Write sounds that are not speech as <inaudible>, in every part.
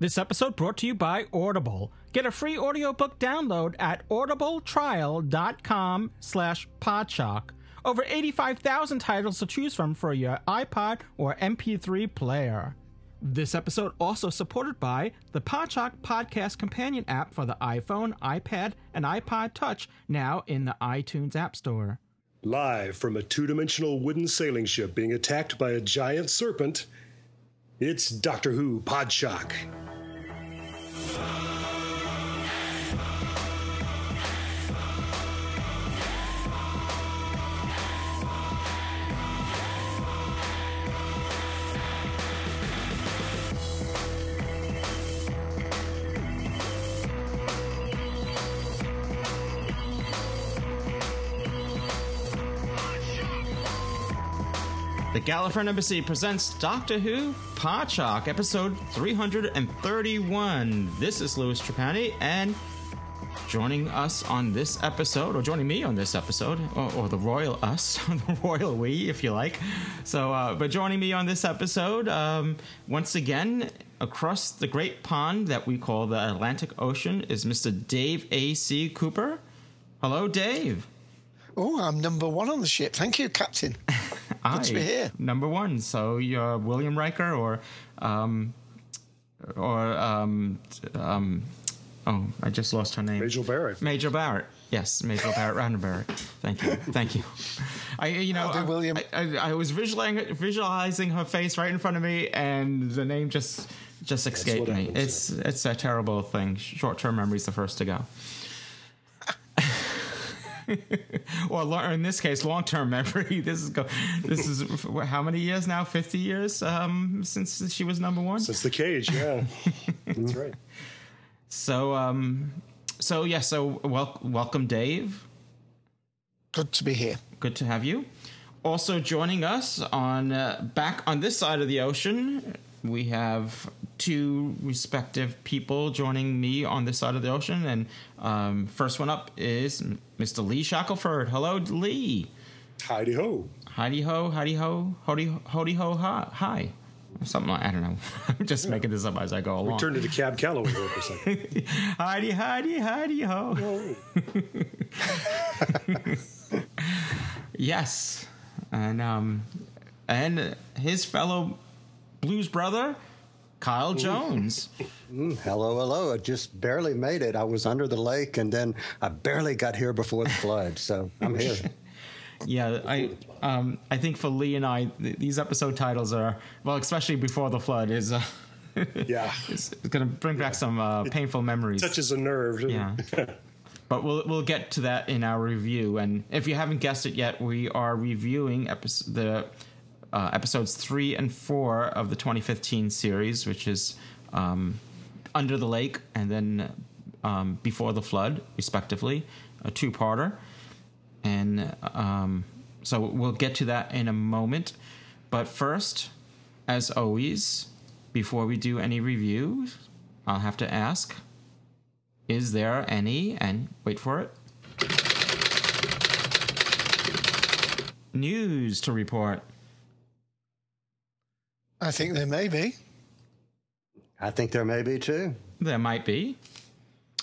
This episode brought to you by Audible. Get a free audiobook download at audibletrial.com slash podshock. Over 85,000 titles to choose from for your iPod or MP3 player. This episode also supported by the Podshock Podcast Companion app for the iPhone, iPad, and iPod Touch, now in the iTunes App Store. Live from a two dimensional wooden sailing ship being attacked by a giant serpent, it's Doctor Who Podshock. The Gallifreyan Embassy presents Doctor Who Podshock, episode 331. This is Louis Trapani, and joining us on this episode, or joining me on this episode, or, or the royal us, <laughs> the royal we, if you like. So, uh, but joining me on this episode, um, once again, across the great pond that we call the Atlantic Ocean, is Mr. Dave A.C. Cooper. Hello, Dave. Oh, I'm number one on the ship. Thank you, Captain. <laughs> Good to be here. Number one. So you're William Riker or um, or um, um, oh, I just lost her name. Majel Barrett. Majel Barrett. Yes, Majel Barrett Roddenberry. Thank you. Thank you. I, you know, I, William. I, I, I was visualizing visualizing her face right in front of me, and the name just just escaped me. happens, It's it's a terrible thing. Short term memory's the first to go. <laughs> or lo- in this case, long term memory. <laughs> This is go. This is <laughs> how many years now? Fifty years um, since she was number one. Since the cage, yeah. That's right. So, um, so yeah. So, wel- welcome, Dave. Good to be here. Good to have you. Also joining us on uh, back on this side of the ocean, we have two respective people joining me on this side of the ocean. And um, first one up is Mr. Lee Shackleford. Hello, Lee. Heidi ho. Heidi ho, heidi ho, hody hody ho, hi. hi. Something like I don't know. <laughs> I'm just making this up as I go along. Turn to the cab Calloway there for a second. Heidi, Heidi, Heidi ho. Yes, and um, and his fellow blues brother, Kyle Jones. Hello, hello. I just barely made it. I was under the lake and then I barely got here before the flood. So I'm <laughs> here. Yeah, I um, I think for Lee and I, th- these episode titles are well, especially before the flood is. Uh, <laughs> Yeah. it's going to bring back some uh, painful memories. Touches a nerve. Yeah. <laughs> but we'll we'll get to that in our review. And if you haven't guessed it yet, we are reviewing epi- the uh, episodes three and four of the 2015 series, which is um, Under the Lake and then um, Before the Flood, respectively, a two-parter. And um, so we'll get to that in a moment. But first, as always, before we do any reviews, I'll have to ask is there any, and wait for it, news to report? I think there may be. I think there may be too. There might be.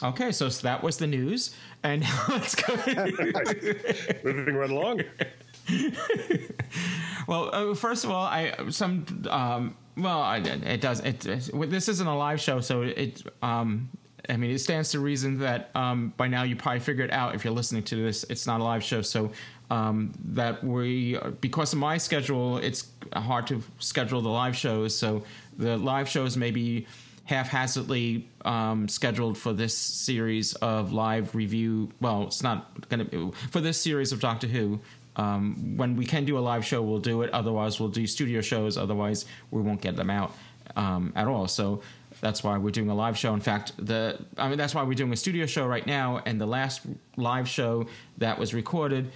Okay, so that was the news. And <laughs> now let's go. <laughs> Moving right along. <laughs> well, uh, first of all, I some um, well, I, it does. It, it this isn't a live show, so it. Um, I mean, it stands to reason that um, by now you probably figured out if you're listening to this, it's not a live show. So um, that we, because of my schedule, it's hard to schedule the live shows. So the live shows may be haphazardly um, scheduled for this series of live review. Well, it's not going to for this series of Doctor Who. Um, when we can do a live show, we'll do it. Otherwise, we'll do studio shows. Otherwise, we won't get them out um, at all. So that's why we're doing a live show. In fact, the I mean that's why we're doing a studio show right now. And the last live show that was recorded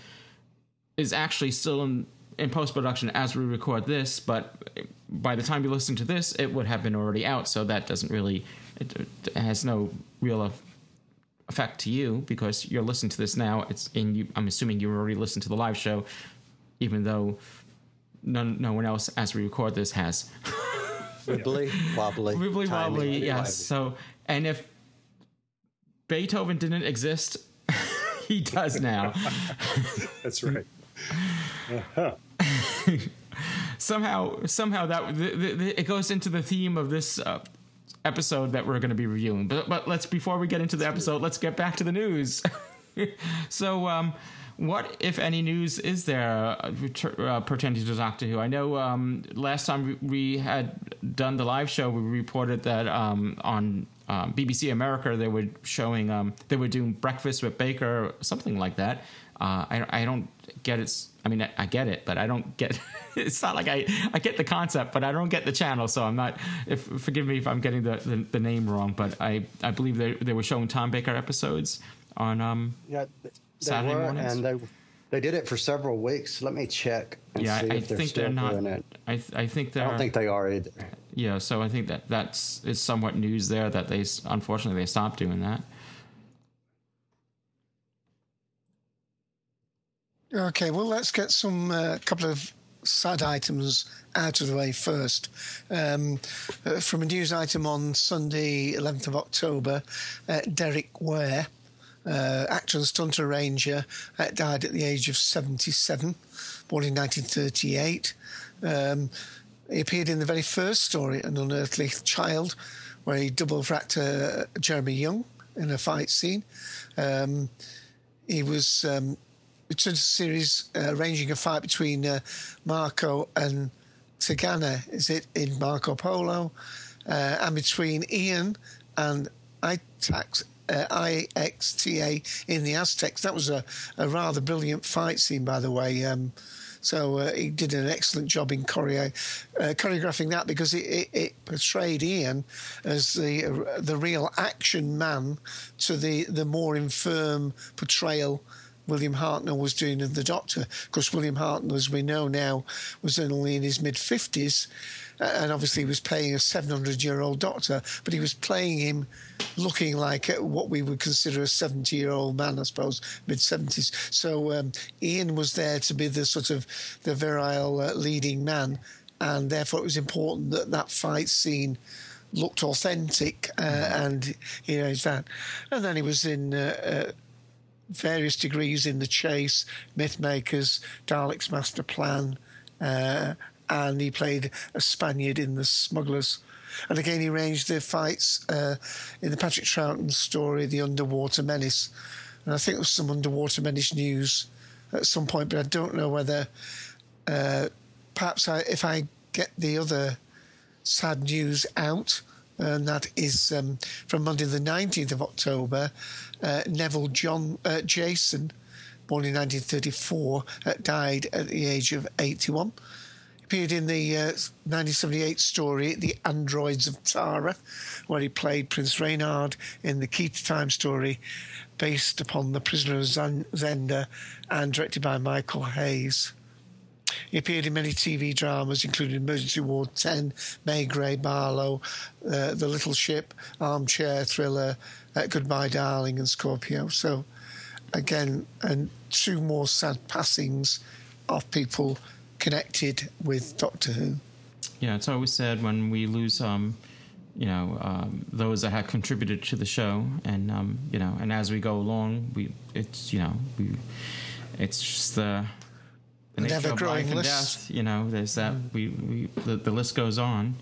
is actually still in in post production as we record this. But by the time you listen to this, it would have been already out. So that doesn't really it, it has no real effect to you because you're listening to this now. It's in you. I'm assuming you already listened to the live show, even though none, no one else, as we record this, has. <laughs> Wibbly wobbly. Wibbly wobbly, yes. So, and if Beethoven didn't exist, <laughs> he does now. That's right. Somehow, somehow that it goes into the theme of this uh, episode that we're going to be reviewing. But but let's before we get into the episode, let's get back to the news. <laughs> so, um, what, if any, news is there uh, uh, pertaining to Doctor Who? I know um, last time we had done the live show, we reported that um, on um, BBC America they were showing um, they were doing breakfast with Baker, something like that. Uh, I, I don't get it. I mean, I, I, get it, but I don't get. <laughs> it's not like I I get the concept, but I don't get the channel. So I'm not. If forgive me if I'm getting the, the, the name wrong, but I I believe they they were showing Tom Baker episodes on um yeah Saturday were, mornings. and they they did it for several weeks. Let me check. yeah, I, I think they're not. I I think they're. I don't think they are either. Yeah, so I think that that's is somewhat news there that they unfortunately they stopped doing that. Okay, well, let's get some uh, couple of sad items out of the way first. Um, uh, from a news item on Sunday, 11th of October, uh, Derek Ware, uh, actor and stunt arranger, uh, died at the age of 77, born in 1938. Um, he appeared in the very first story, An Unearthly Child, where he double for actor Jeremy Young in a fight scene. Um, he was um, it's a series uh, arranging a fight between uh, Marco and Tegana, is it, in Marco Polo, uh, and between Ian and Itax, uh, IXTA in the Aztecs. That was a, a, rather brilliant fight scene, by the way. Um, so uh, he did an excellent job in choreo- uh, choreographing that because it, it, it, portrayed Ian as the uh, the real action man to the the more infirm portrayal William Hartnell was doing in The Doctor. Of course, William Hartnell, as we know now, was only in his mid 50s and obviously he was playing a 700 year old doctor, but he was playing him looking like what we would consider a 70 year old man, I suppose, mid 70s. So um, Ian was there to be the sort of the virile uh, leading man, and therefore it was important that that fight scene looked authentic uh, and you know that and then he was in uh, uh, various degrees in The Chase, Mythmakers, Dalek's Master Plan, uh, and he played a Spaniard in The Smugglers. And again, he arranged the fights uh, in the Patrick Troughton story, The Underwater Menace. And I think there was some Underwater Menace news at some point, but I don't know whether uh, perhaps I, if I get the other sad news out, and that is um, from Monday the 19th of October. Uh, Neville John uh, Jason, born in 1934, uh, died at the age of 81. Appeared in the 1978 uh, story The Androids of Tara, where he played Prince Reynart in the Key to Time story, based upon The Prisoner of Zenda and directed by Michael Hayes. He appeared in many TV dramas, including Emergency Ward 10, Maigret Barlow, uh, The Little Ship, Armchair Thriller, uh, Goodbye Darling, and Scorpio. So, again, and two more sad passings of people connected with Doctor Who. Yeah, it's always sad when we lose, um, you know, um, those that have contributed to the show, and um, you know, and as we go along, we it's you know we it's just the the of life and death. You know, there's that. We, we the, the list goes on.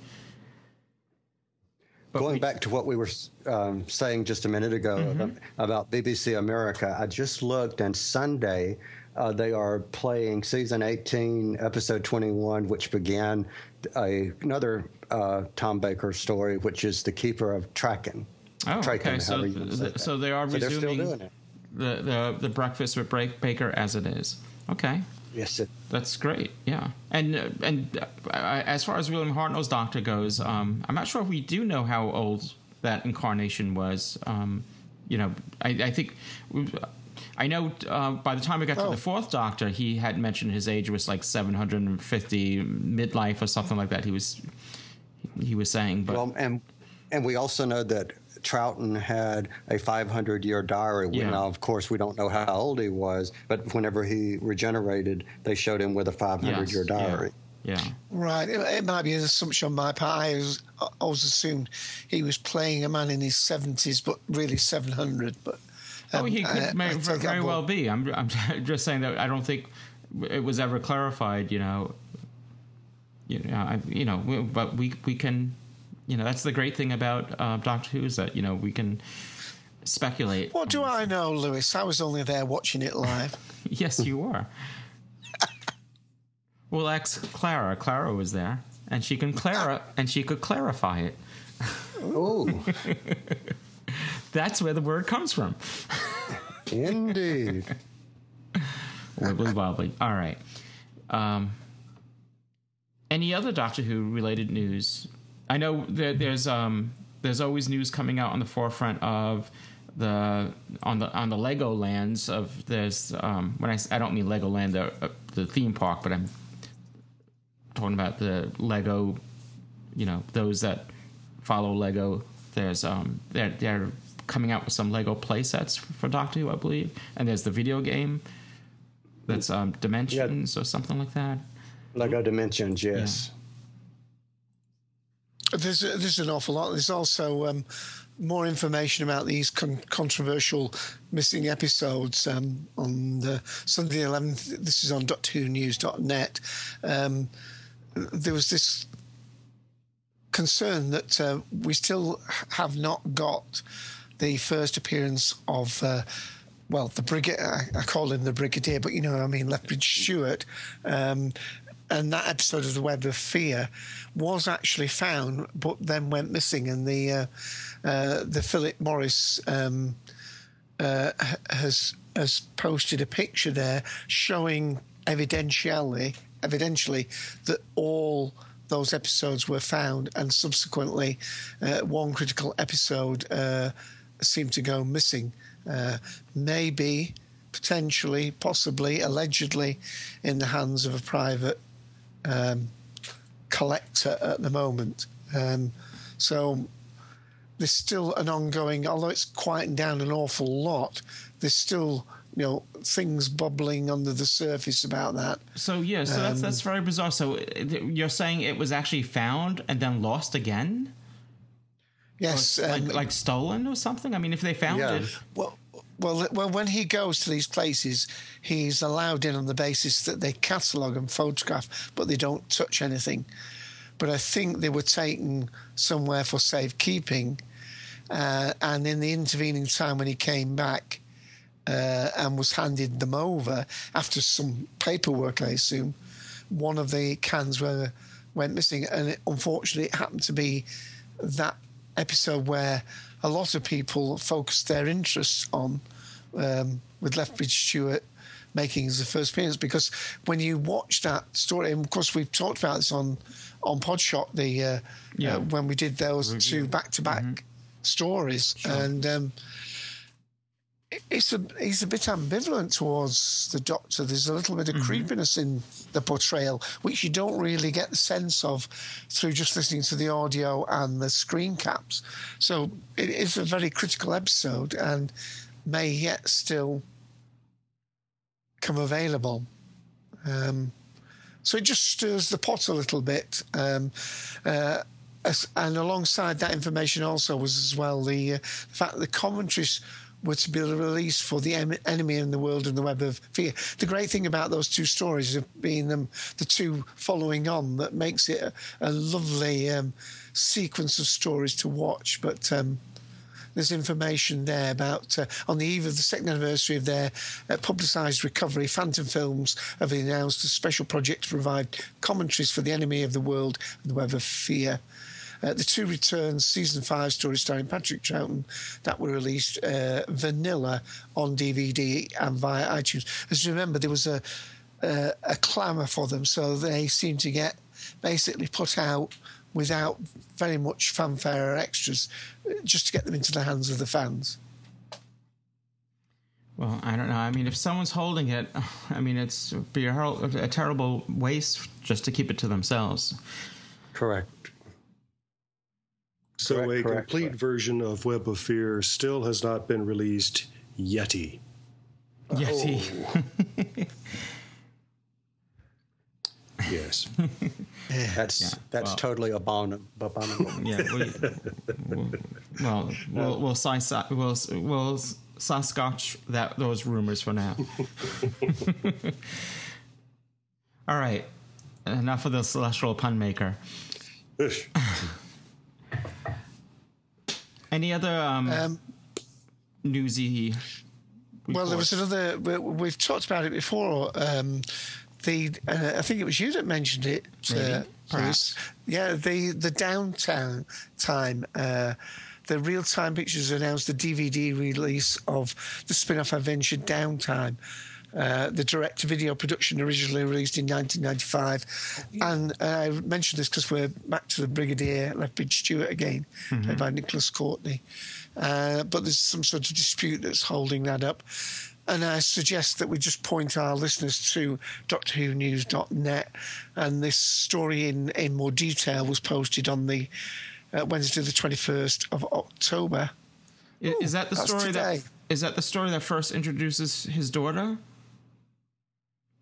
But Going we, back to what we were um, saying just a minute ago mm-hmm. about, BBC America, I just looked, and Sunday uh, they are playing season 18, episode 21, which began a, another uh, Tom Baker story, which is the Keeper of Traken. Oh, okay. So, the, so they are so resuming the, the, the breakfast with Baker as it is. Okay. Yes, it, That's great. Yeah, and uh, and uh, as far as William Hartnell's Doctor goes, um, I'm not sure if we do know how old that incarnation was. Um, you know, I, I think. we- I know uh, by the time we got to Oh. the fourth Doctor, he had mentioned his age was like 750 midlife or something like that. He was he was saying, but well, and and we also know that Troughton had a 500 year diary. Yeah. Now, of course, we don't know how old he was, but whenever he regenerated, they showed him with a 500 year yes, yeah, diary. Yeah. Right. It, it might be an assumption on my part. I always, I always assumed he was playing a man in his 70s, but really 700. But Oh, um, he could I- I may, take that very well be. I'm, I'm <laughs> just saying that I don't think it was ever clarified. You know, you know, I, you know, but we we can, you know, that's the great thing about uh, Doctor Who is that you know we can speculate. What do I know, Louis? I was only there watching it live. <laughs> Yes, you were. we'll ask Clara. Clara was there, and she can Clara, and she could clarify it. Oh, <laughs> That's where the word comes from. indeed. <laughs> Wibbly wobbly. All right. Um, any other Doctor Who related news? I know that there's um, there's always news coming out on the forefront of the on the on the Lego lands of this. um, when I don't mean Legoland the uh, the theme park, but I'm talking about the Lego. You know those that follow Lego. There's um they're they're coming out with some Lego play sets for Doctor Who, I believe, and there's the video game that's um, Dimensions or something like that. Lego Dimensions, yes. There's there's an awful lot. There's also um, more information about these con- controversial missing episodes um, on the Sunday the 11th. This is on DoctorWhoNews.net. Um, there was this concern that uh, we still have not got the first appearance of. Uh, well, the brigade, I, I call him the brigadier, but you know what I mean, Lethbridge Stewart. Um, and that episode of the Web of Fear was actually found, but then went missing. And the uh, uh, the Philip Morris um, uh, has has posted a picture there showing evidentially evidentially that all those episodes were found, and subsequently uh, one critical episode uh, seemed to go missing. Uh, maybe, potentially, possibly, allegedly, in the hands of a private um, collector at the moment. Um, so there's still an ongoing, although it's quieting down an awful lot. There's still, you know, things bubbling under the surface about that. So yeah, so that's that's very bizarre. So uh, you're saying it was actually found and then lost again, Yes, like um, like stolen or something? I mean, if they found Yeah. it, Well, well. When he goes to these places, he's allowed in on the basis that they catalogue and photograph, but they don't touch anything. But I think they were taken somewhere for safekeeping, uh, and in the intervening time when he came back uh, and was handed them over after some paperwork, I assume, one of the cans were went missing, and it, unfortunately, it happened to be that episode where a lot of people focused their interests on um, with Lethbridge Stewart making his first appearance because when you watch that story, and of course we've talked about this on on Podshock the uh, Yeah. uh, when we did those two back to back stories, and um, it's a he's a bit ambivalent towards the Doctor. There's a little bit of creepiness in the portrayal, which you don't really get the sense of through just listening to the audio and the screen caps. So it is a very critical episode, and may yet still come available. Um, so it just stirs the pot a little bit. Um, uh, as, and alongside that information also was as well the, uh, the fact that the commentaries were to be released for the em- enemy in the world and the web of fear. The great thing about those two stories of being them the two following on that makes it a, a lovely um, sequence of stories to watch. But um, there's information there about uh, on the eve of the second anniversary of their uh, publicised recovery, Phantom Films have announced a special project to provide commentaries for the enemy of the world and the web of fear. Uh, the two returns, season five story starring Patrick Troughton, that were released uh, vanilla on DVD and via iTunes. As you remember, there was a uh, a clamour for them, so they seem to get basically put out without very much fanfare or extras, uh, just to get them into the hands of the fans. Well, I don't know. I mean, if someone's holding it, <laughs> I mean, it's be a, a terrible waste just to keep it to themselves. Correct. So Correct, a correct, complete correct. version of Web of Fear still has not been released yeti. Oh. <laughs> Yes, he. Yes. That's Yeah, that's well- totally abomin- abominable. <laughs> Yeah, we, well, we'll we'll si- si- we'll we'll Sasquatch that those rumors for now. <laughs> All right, enough of the celestial pun maker. Any other um, Um, newsy? Well, there was another. we- We've talked about it before. Um, the uh, I think it was you that mentioned it. Uh. Bruce. Yeah, the the downtown time. Uh, the Reeltime Pictures announced the DVD release of the spin-off adventure Downtime. Uh, the direct-to-video production originally released in 1995, and uh, I mentioned this because we're back to the Brigadier Lethbridge Stewart again, played by Nicholas Courtney. Uh, but there's some sort of dispute that's holding that up. And I suggest that we just point our listeners to DoctorWhoNews.net. And this story in, in more detail was posted on the uh, Wednesday, the 21st of October. I- is that the story that today. is that the story that first introduces his daughter?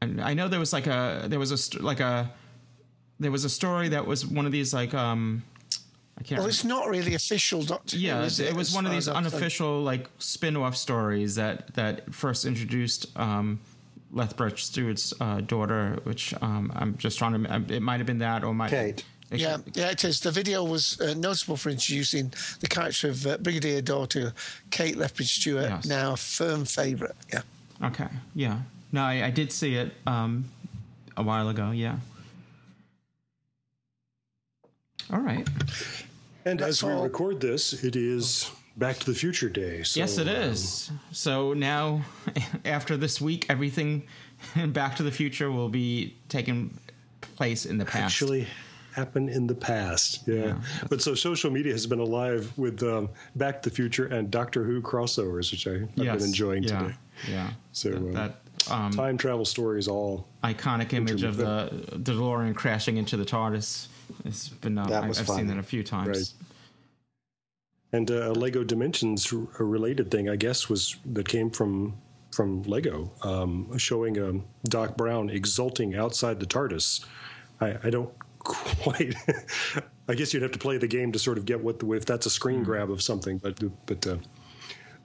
And I know there was like a there was a st- like a there was a story that was one of these like um I can't. Well, remember. it's not really official, Doctor Yeah, is it, was one of these as I'm unofficial like spin-off stories that that first introduced um, Lethbridge Stewart's uh, daughter, which um, I'm just trying to. It might have been that, or might. Kate. it- Yeah, yeah, it is. The video was uh, notable for introducing the character of uh, Brigadier daughter Kate Lethbridge Stewart, Yes. now a firm favourite. Yeah. Okay. Yeah. No, I, I did see it um, a while ago. Yeah. All right. And That's as we all. record this, it is Back to the Future Day. So, yes, it is. um. So now, <laughs> after this week, everything in <laughs> Back to the Future will be taking place in the past. actually happen in the past. Yeah. but so social media has been alive with um, Back to the Future and Doctor Who crossovers, which I, I've Yes. been enjoying yeah. today. Yeah. So, that, um, that um, Time travel stories all. iconic image of the DeLorean crashing into the TARDIS. It's been uh, That I- was I've fun. seen that a few times. Right. And uh, a Lego Dimensions r- a related thing, I guess, was that came from from Lego, um, showing um, Doc Brown exulting outside the TARDIS. I, I don't <laughs> quite. I guess you'd have to play the game to sort of get what the, if that's a screen grab of something. But but uh,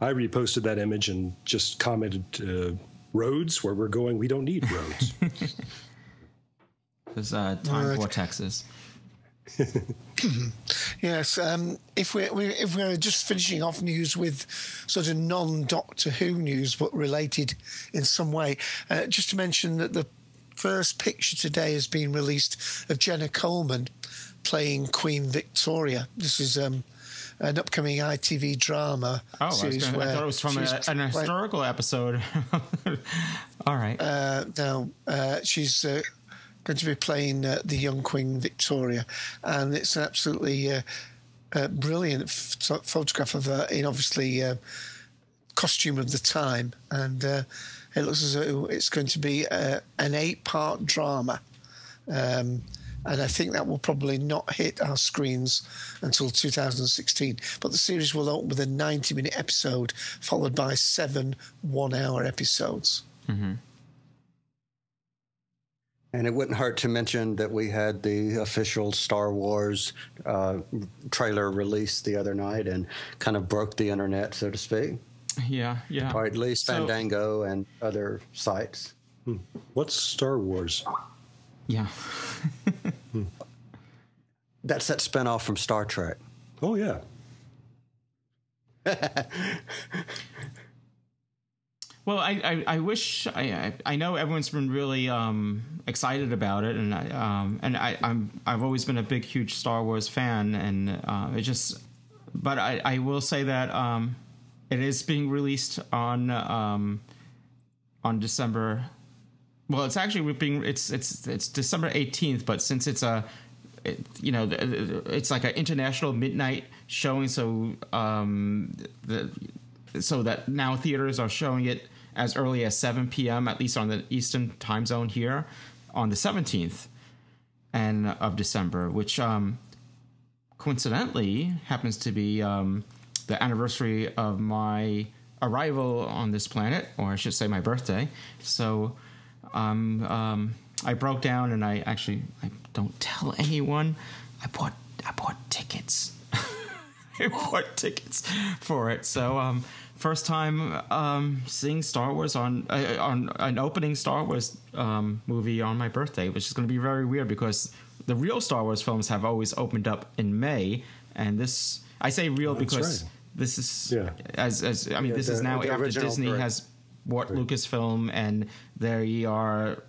I reposted that image and just commented, uh, "Roads where we're going, we don't need roads." <laughs> There's uh, time Right. vortexes. <laughs> Yes, um, if we're we, if we're just finishing off news with sort of non-Doctor Who news, but related in some way, uh, just to mention that the first picture today has been released of Jenna Coleman playing Queen Victoria. This is um, an upcoming ITV drama Oh, I, series gonna, I where thought it was from she's a, an historical episode. <laughs> All right. uh, now uh, she's uh, going to be playing uh, the young Queen Victoria, and it's an absolutely uh, uh, brilliant ph- photograph of her in obviously uh, costume of the time, and uh, it looks as though it's going to be uh, an eight-part drama. Um, and I think that will probably not hit our screens until 2016. But the series will open with a 90 minute episode, followed by seven one hour episodes. And it wouldn't hurt to mention that we had the official Star Wars uh, trailer released the other night and kind of broke the internet, so to speak, yeah, yeah. or at least So- Fandango and other sites. What's Star Wars? Yeah. <laughs> That's that spinoff from Star Trek. Oh yeah, Well, I, I, I wish I, I know everyone's been really um, excited about it, and I um, and I I'm I've always been a big huge Star Wars fan, and uh, it just but I, I will say that um, it is being released on um, on December. Well, it's actually being it's it's it's December eighteenth, but since it's a it, you know it's like an international midnight showing, so um, the so that now theaters are showing it as early as 7 p.m. at least on the Eastern time zone here on the 17th and of December, which um, coincidentally happens to be um, the anniversary of my arrival on this planet, or I should say my birthday. So um, um, I broke down and I actually I don't tell anyone. I bought I bought tickets. <laughs> I bought tickets for it. So um, first time um, seeing Star Wars on uh, on an opening Star Wars um, movie on my birthday, which is going to be very weird because the real Star Wars films have always opened up in May, and this I say real That's because right. this is Yeah. as as I mean Yeah, this is now after Disney has bought Lucasfilm and there they are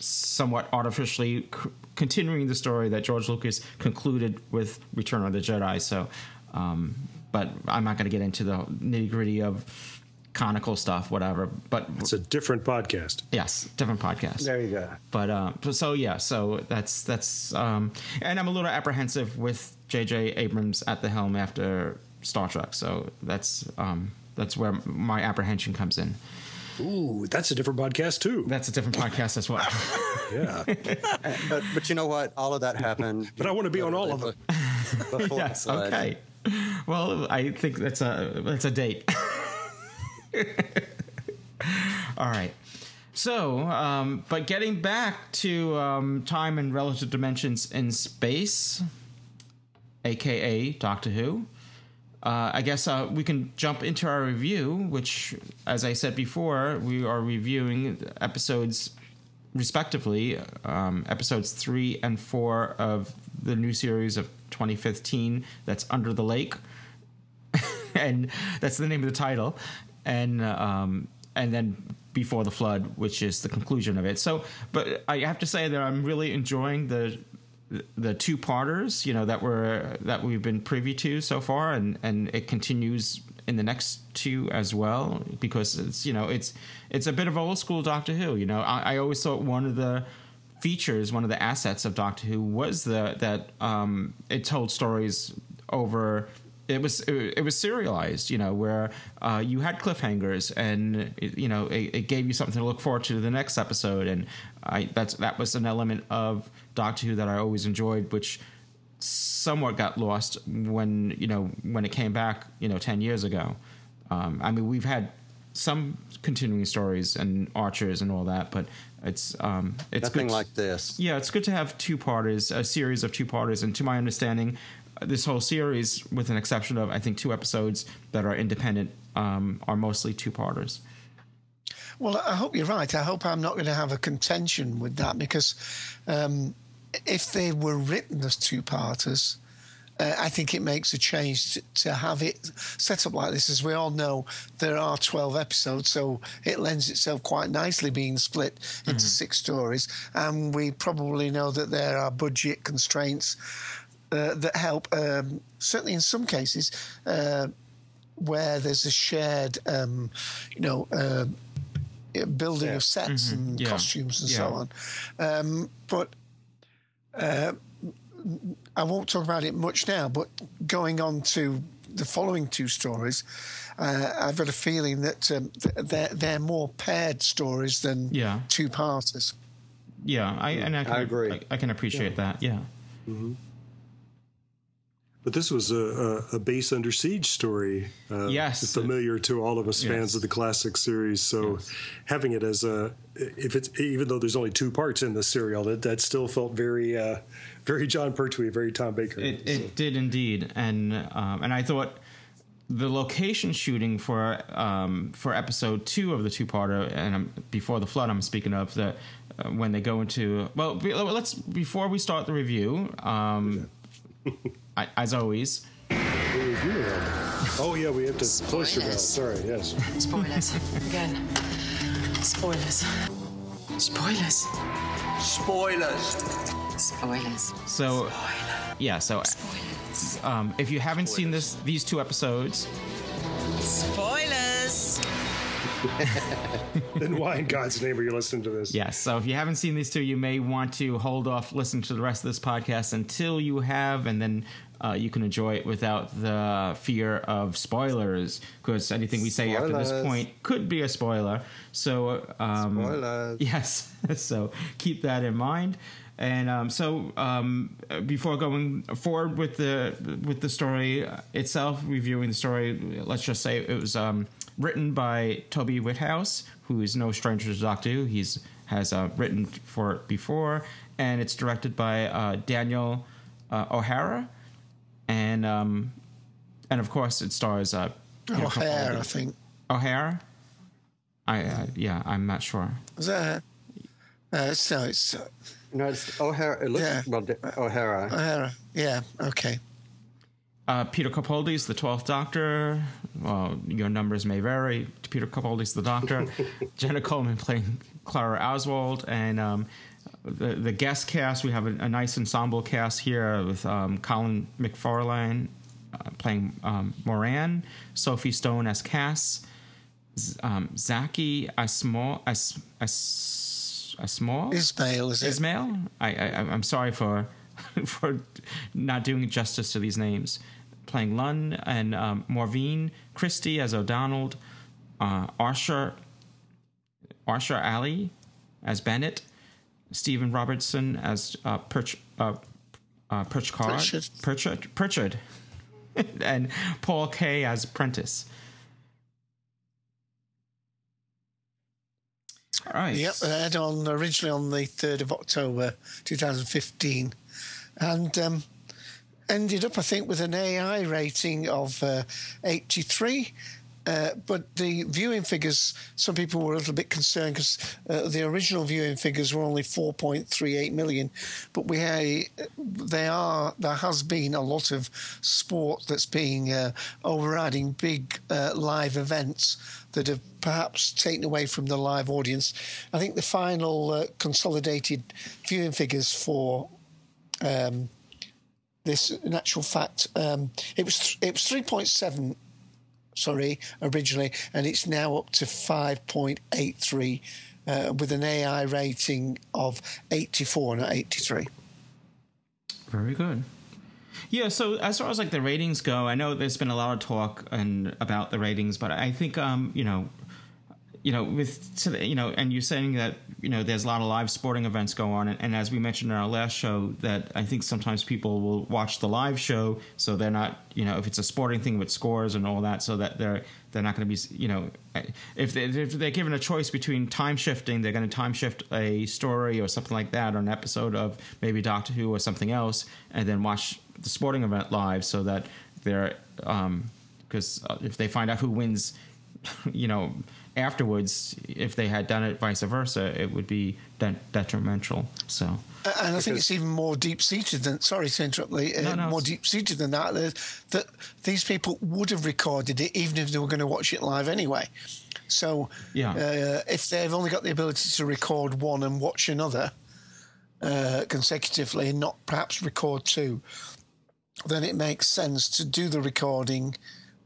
somewhat artificially c- continuing the story that George Lucas concluded with Return of the Jedi. So, um, but I'm not going to get into the nitty gritty of conical stuff, whatever. But It's a different podcast. yes, different podcast. There you go. But uh, so yeah, so that's that's um, and I'm a little apprehensive with J.J. Abrams at the helm after Star Trek. So that's um, that's where my apprehension comes in. Ooh, that's a different podcast too. That's a different podcast as well. <laughs> Yeah, <laughs> But but you know what? All of that happened. <laughs> but I want to be on all of them. Before yes. the. Okay. Well, I think that's a that's a date. All right. So, um, but getting back to um, time and relative dimensions in space, aka Doctor Who. Uh, I guess uh, we can jump into our review, which, as I said before, we are reviewing episodes respectively, um, episodes three and four of the new series of 2015 that's Under the Lake. <laughs> and that's the name of the title. And, um, and then Before the Flood, which is the conclusion of it. So, but I have to say that I'm really enjoying the the two parters, you know, that were that we've been privy to so far, and and it continues in the next two as well because it's you know it's it's a bit of old school Doctor Who. You know, I, I always thought one of the features, one of the assets of Doctor Who was the that um, it told stories over. It was it, was serialized, you know, where uh, you had cliffhangers, and it, you know it, it gave you something to look forward to the next episode, and I that's that was an element of Doctor Who that I always enjoyed, which somewhat got lost when you know when it came back, you know, ten years ago. Um, I mean, we've had some continuing stories and Archers and all that, but it's um, it's Nothing good like this. yeah, it's good to have two parters, a series of two parters, and to my understanding, this whole series, with an exception of I think two episodes that are independent, um, are mostly two parters. Well, I hope you're right. I hope I'm not going to have a contention with that because um, if they were written as two parters, uh, I think it makes a change to, to have it set up like this. As we all know, there are 12 episodes, so it lends itself quite nicely being split into six stories. And we probably know that there are budget constraints uh, that help, um, certainly in some cases. Uh, where there's a shared, um, you know, uh, building of sets and Yeah. costumes and Yeah. so on. Um, but uh, I won't talk about it much now. But going on to the following two stories, uh, I've got a feeling that um, they're, they're more paired stories than Yeah. two parters. Yeah, I and I, can, I agree. I, I can appreciate that. Yeah, But this was a, a, a base under siege story. Uh, Yes. familiar to all of us Yes. fans of the classic series. So having it as a, if it's even though there's only two parts in the serial, that that still felt very, uh, very Jon Pertwee, very Tom Baker. it, it did indeed, and um, and I thought the location shooting for um, for episode two of the two parter and um, before the flood, I'm speaking of that uh, when they go into well, let's before we start the review. Um, <laughs> I, as always. Oh yeah, we have to cloister bell. Sorry, yes. Spoilers. Again. Spoilers. Spoilers. Spoilers. Spoilers. So, yeah. So, Spoilers. um, if you haven't seen this, these two episodes, Spoilers. <laughs> then why in God's name are you listening to this? yes. So, if you haven't seen these two, you may want to hold off listening to the rest of this podcast until you have, and then uh, you can enjoy it without the fear of spoilers, because anything we say after this point could be a spoiler. So, um, Spoilers. Yes. <laughs> so keep that in mind. And um, so, um, before going forward with the with the story itself, reviewing the story, let's just say it was um, written by Toby Whithouse, who is no stranger to Doctor Who. He's has uh, written for it before, and it's directed by uh, Daniel uh, O'Hara, and um, and of course it stars uh, Peter O'Hare, Capaldi. I think. O'Hara. I uh, yeah, I'm not sure. Is that? Uh, so it's uh, No, it's O'Hara. It looks Yeah. well, O'Hara. O'Hara. Yeah. Okay. Uh, Peter Capaldi's the Twelfth Doctor. Well, your numbers may vary. Peter Capaldi's the Doctor. <laughs> Jenna Coleman playing Clara Oswald, and um, the the guest cast. We have a, a nice ensemble cast here with um, Colin McFarlane uh, playing um, Moran, Sophie Stone as Cass, Z- um, Zaqi Asmall as as Asmall Ismail, is it? Ismail. I, I I'm sorry for <laughs> for not doing justice to these names. Playing Lunn and um, Morven, Christie as O'Donnell, uh, Arsher Arsher Ali as Bennett, Steven Robertson as uh, Perch uh, uh, Perchcard, Pritchard. Pritchard, Pritchard, <laughs> and Paul Kaye as Prentice. All right. Yep, it aired on originally on the third of October, two thousand fifteen, and um, ended up, I think, with an AI rating of uh, eighty three. Uh, but the viewing figures, some people were a little bit concerned because uh, the original viewing figures were only 4.38 million. But we ha- they are there has been a lot of sport that's being uh, overriding big uh, live events that have perhaps taken away from the live audience. I think the final uh, consolidated viewing figures for um, this, in actual fact, um, it was it was 3.7 sorry, originally, and it's now up to 5.83 uh, with an AI rating of 84, not 83. Very good. Yeah, so as far as like the ratings go, I know there's been a lot of talk and about the ratings, but I think um, you know, you know, with you know, and you're saying that you know there's a lot of live sporting events go on, and, and as we mentioned in our last show, that I think sometimes people will watch the live show, so they're not, you know, if it's a sporting thing with scores and all that, so that they're they're not going to be, you know, if they if they're given a choice between time shifting, they're going to time shift a story or something like that, or an episode of maybe Doctor Who or something else, and then watch the sporting event live, so that they're um, because uh, if they find out who wins, <laughs> you know, afterwards, if they had done it vice versa, it would be de- detrimental. So, And I think it's even more deep seated than, sorry to interrupt, Lee, uh, No, no, more deep seated than that, that, that these people would have recorded it even if they were going to watch it live anyway. So Yeah. uh, if they've only got the ability to record one and watch another uh, consecutively and not perhaps record two, then it makes sense to do the recording,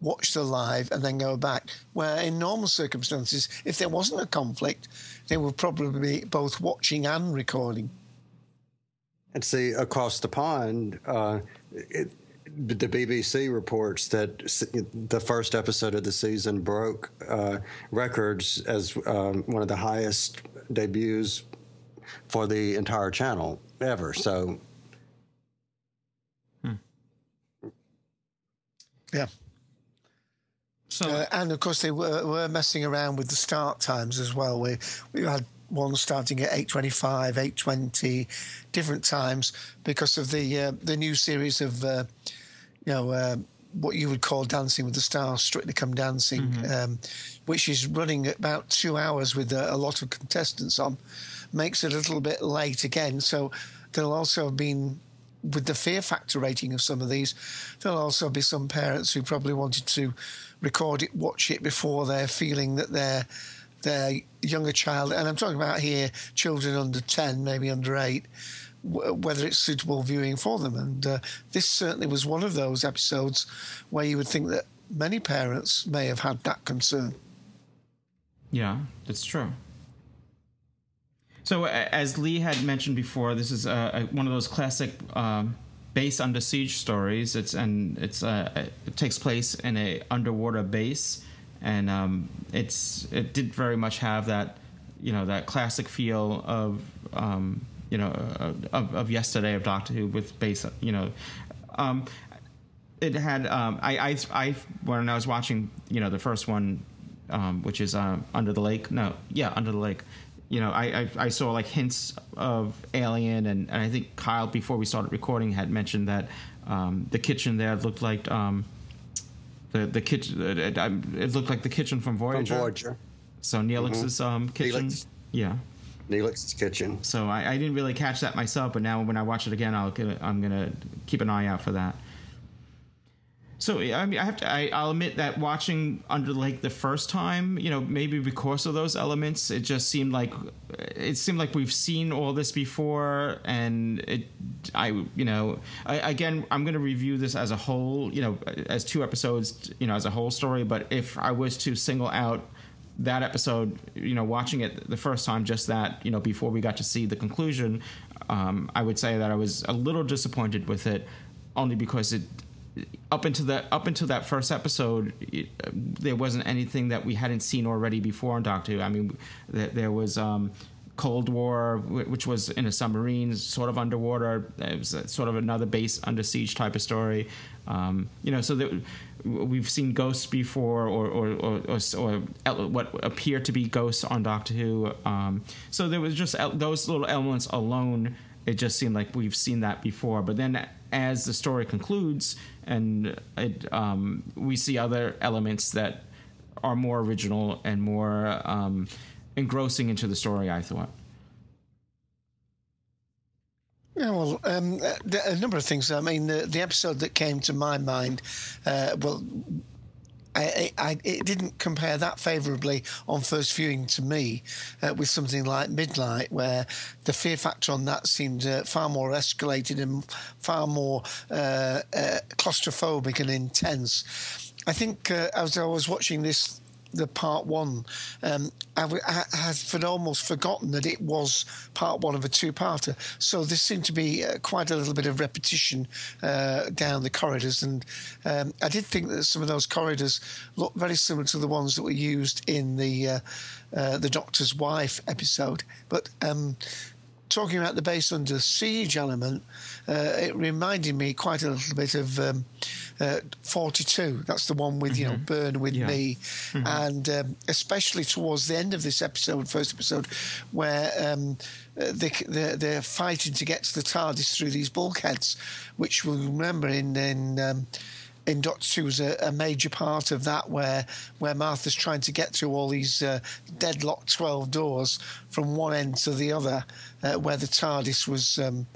watch the live, and then go back. Where in normal circumstances, if there wasn't a conflict, they would probably be both watching and recording. And see, across the pond, uh, it, the BBC reports that the first episode of the season broke uh, records as um, one of the highest debuts for the entire channel ever. So, Yeah. So Uh, and of course, they were, were messing around with the start times as well. We we had one starting at eight twenty-five, eight twenty, different times because of the uh, the new series of uh, you know uh, what you would call Dancing with the Stars, Strictly Come Dancing, um, which is running about two hours with a, a lot of contestants on, makes it a little bit late again. So there'll also have been with the fear factor rating of some of these, there'll also be some parents who probably wanted to record it, watch it before they're feeling that their their younger child, and I'm talking about here children under ten, maybe under eight, w- whether it's suitable viewing for them. And uh, this certainly was one of those episodes where you would think that many parents may have had that concern. Yeah, that's true. So, as Lee had mentioned before, this is uh, one of those classic um, base under siege stories. It's and it's uh, it takes place in a underwater base, and um, it's it did very much have that you know that classic feel of um, you know uh, of, of yesterday of Doctor Who with base you know. Um, it had um, I, I I when I was watching you know the first one, which is um, Under the Lake. No, yeah, Under the Lake. You know, I, I, I saw like hints of Alien, and, and I think Kyle before we started recording had mentioned that um, the kitchen there looked like um, the the kitchen. It, it, it looked like the kitchen from Voyager. From Voyager. So Neelix's um, kitchen. Neelix. Yeah. Neelix's Kitchen. So I, I didn't really catch that myself, but now when I watch it again, I'll get, I'm gonna keep an eye out for that. So I mean, I have to. I, I'll admit that watching Under the Lake the first time, you know, maybe because of those elements, it just seemed like it seemed like we've seen all this before, and it. I you know, I, again, I'm going to review this as a whole, you know, as two episodes, you know, as a whole story. But if I was to single out that episode, you know, watching it the first time, just that, you know, before we got to see the conclusion, um, I would say that I was a little disappointed with it, only because it up into that up until that first episode, it, uh, there wasn't anything that we hadn't seen already before on Doctor Who. I mean, there, there was. Um, Cold War, wh- which was in a submarine, sort of underwater. It was a- sort of another base under siege type of story. Um, you know, so that we've seen ghosts before, or or, or, or, or what appear to be ghosts on Doctor Who. Um, so there was just those little elements alone. It just seemed like we've seen that before. But then, as the story concludes, and it, um, we see other elements that are more original and more um, engrossing into the story. I thought. Yeah, well, um, uh, a number of things. I mean, the, the episode that came to my mind, uh, well, I, I, it didn't compare that favourably on first viewing to me uh, with something like Midnight, where the fear factor on that seemed uh, far more escalated and far more uh, uh, claustrophobic and intense. I think uh, as I was watching this the part one, um, had almost forgotten that it was part one of a two-parter. So there seemed to be uh, quite a little bit of repetition uh, down the corridors, and um, I did think that some of those corridors looked very similar to the ones that were used in the uh, uh, the Doctor's Wife episode. But um, talking about the base under siege element, uh, it reminded me quite a little bit of um, uh, 42. That's the one with, you know, Burn With Yeah. Me. And um, especially towards the end of this episode, first episode, where um, uh, they, they're, they're fighting to get to the TARDIS through these bulkheads, which we'll remember in. in um, in Doctor Who was a, a major part of that, where where Martha's trying to get through all these uh, deadlocked twelve doors from one end to the other, uh, where the TARDIS was um,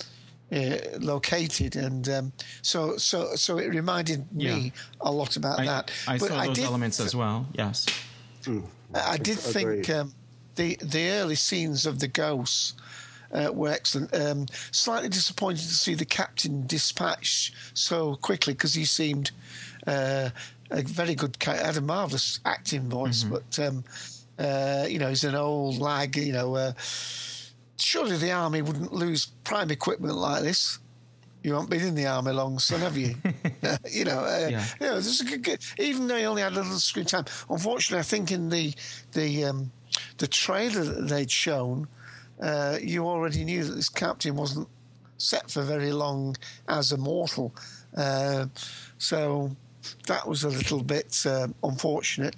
uh, located, and um, so so so it reminded me Yeah. a lot about I, that. I But saw those did elements as well. Yes. I did think um, the the early scenes of the ghosts uh, were excellent. Um, slightly disappointed to see the captain dispatched so quickly because he seemed uh, a very good, had a marvelous acting voice, but um, uh, you know he's an old lag. You know, uh, surely the army wouldn't lose prime equipment like this. You haven't been in the army long, son, have you? <laughs> <laughs> you know, uh, Yeah. you know, this is a good, good, even though he only had a little screen time. Unfortunately, I think in the the um, the trailer that they'd shown, uh, you already knew that this captain wasn't set for very long as a mortal. Uh, so that was a little bit uh, unfortunate.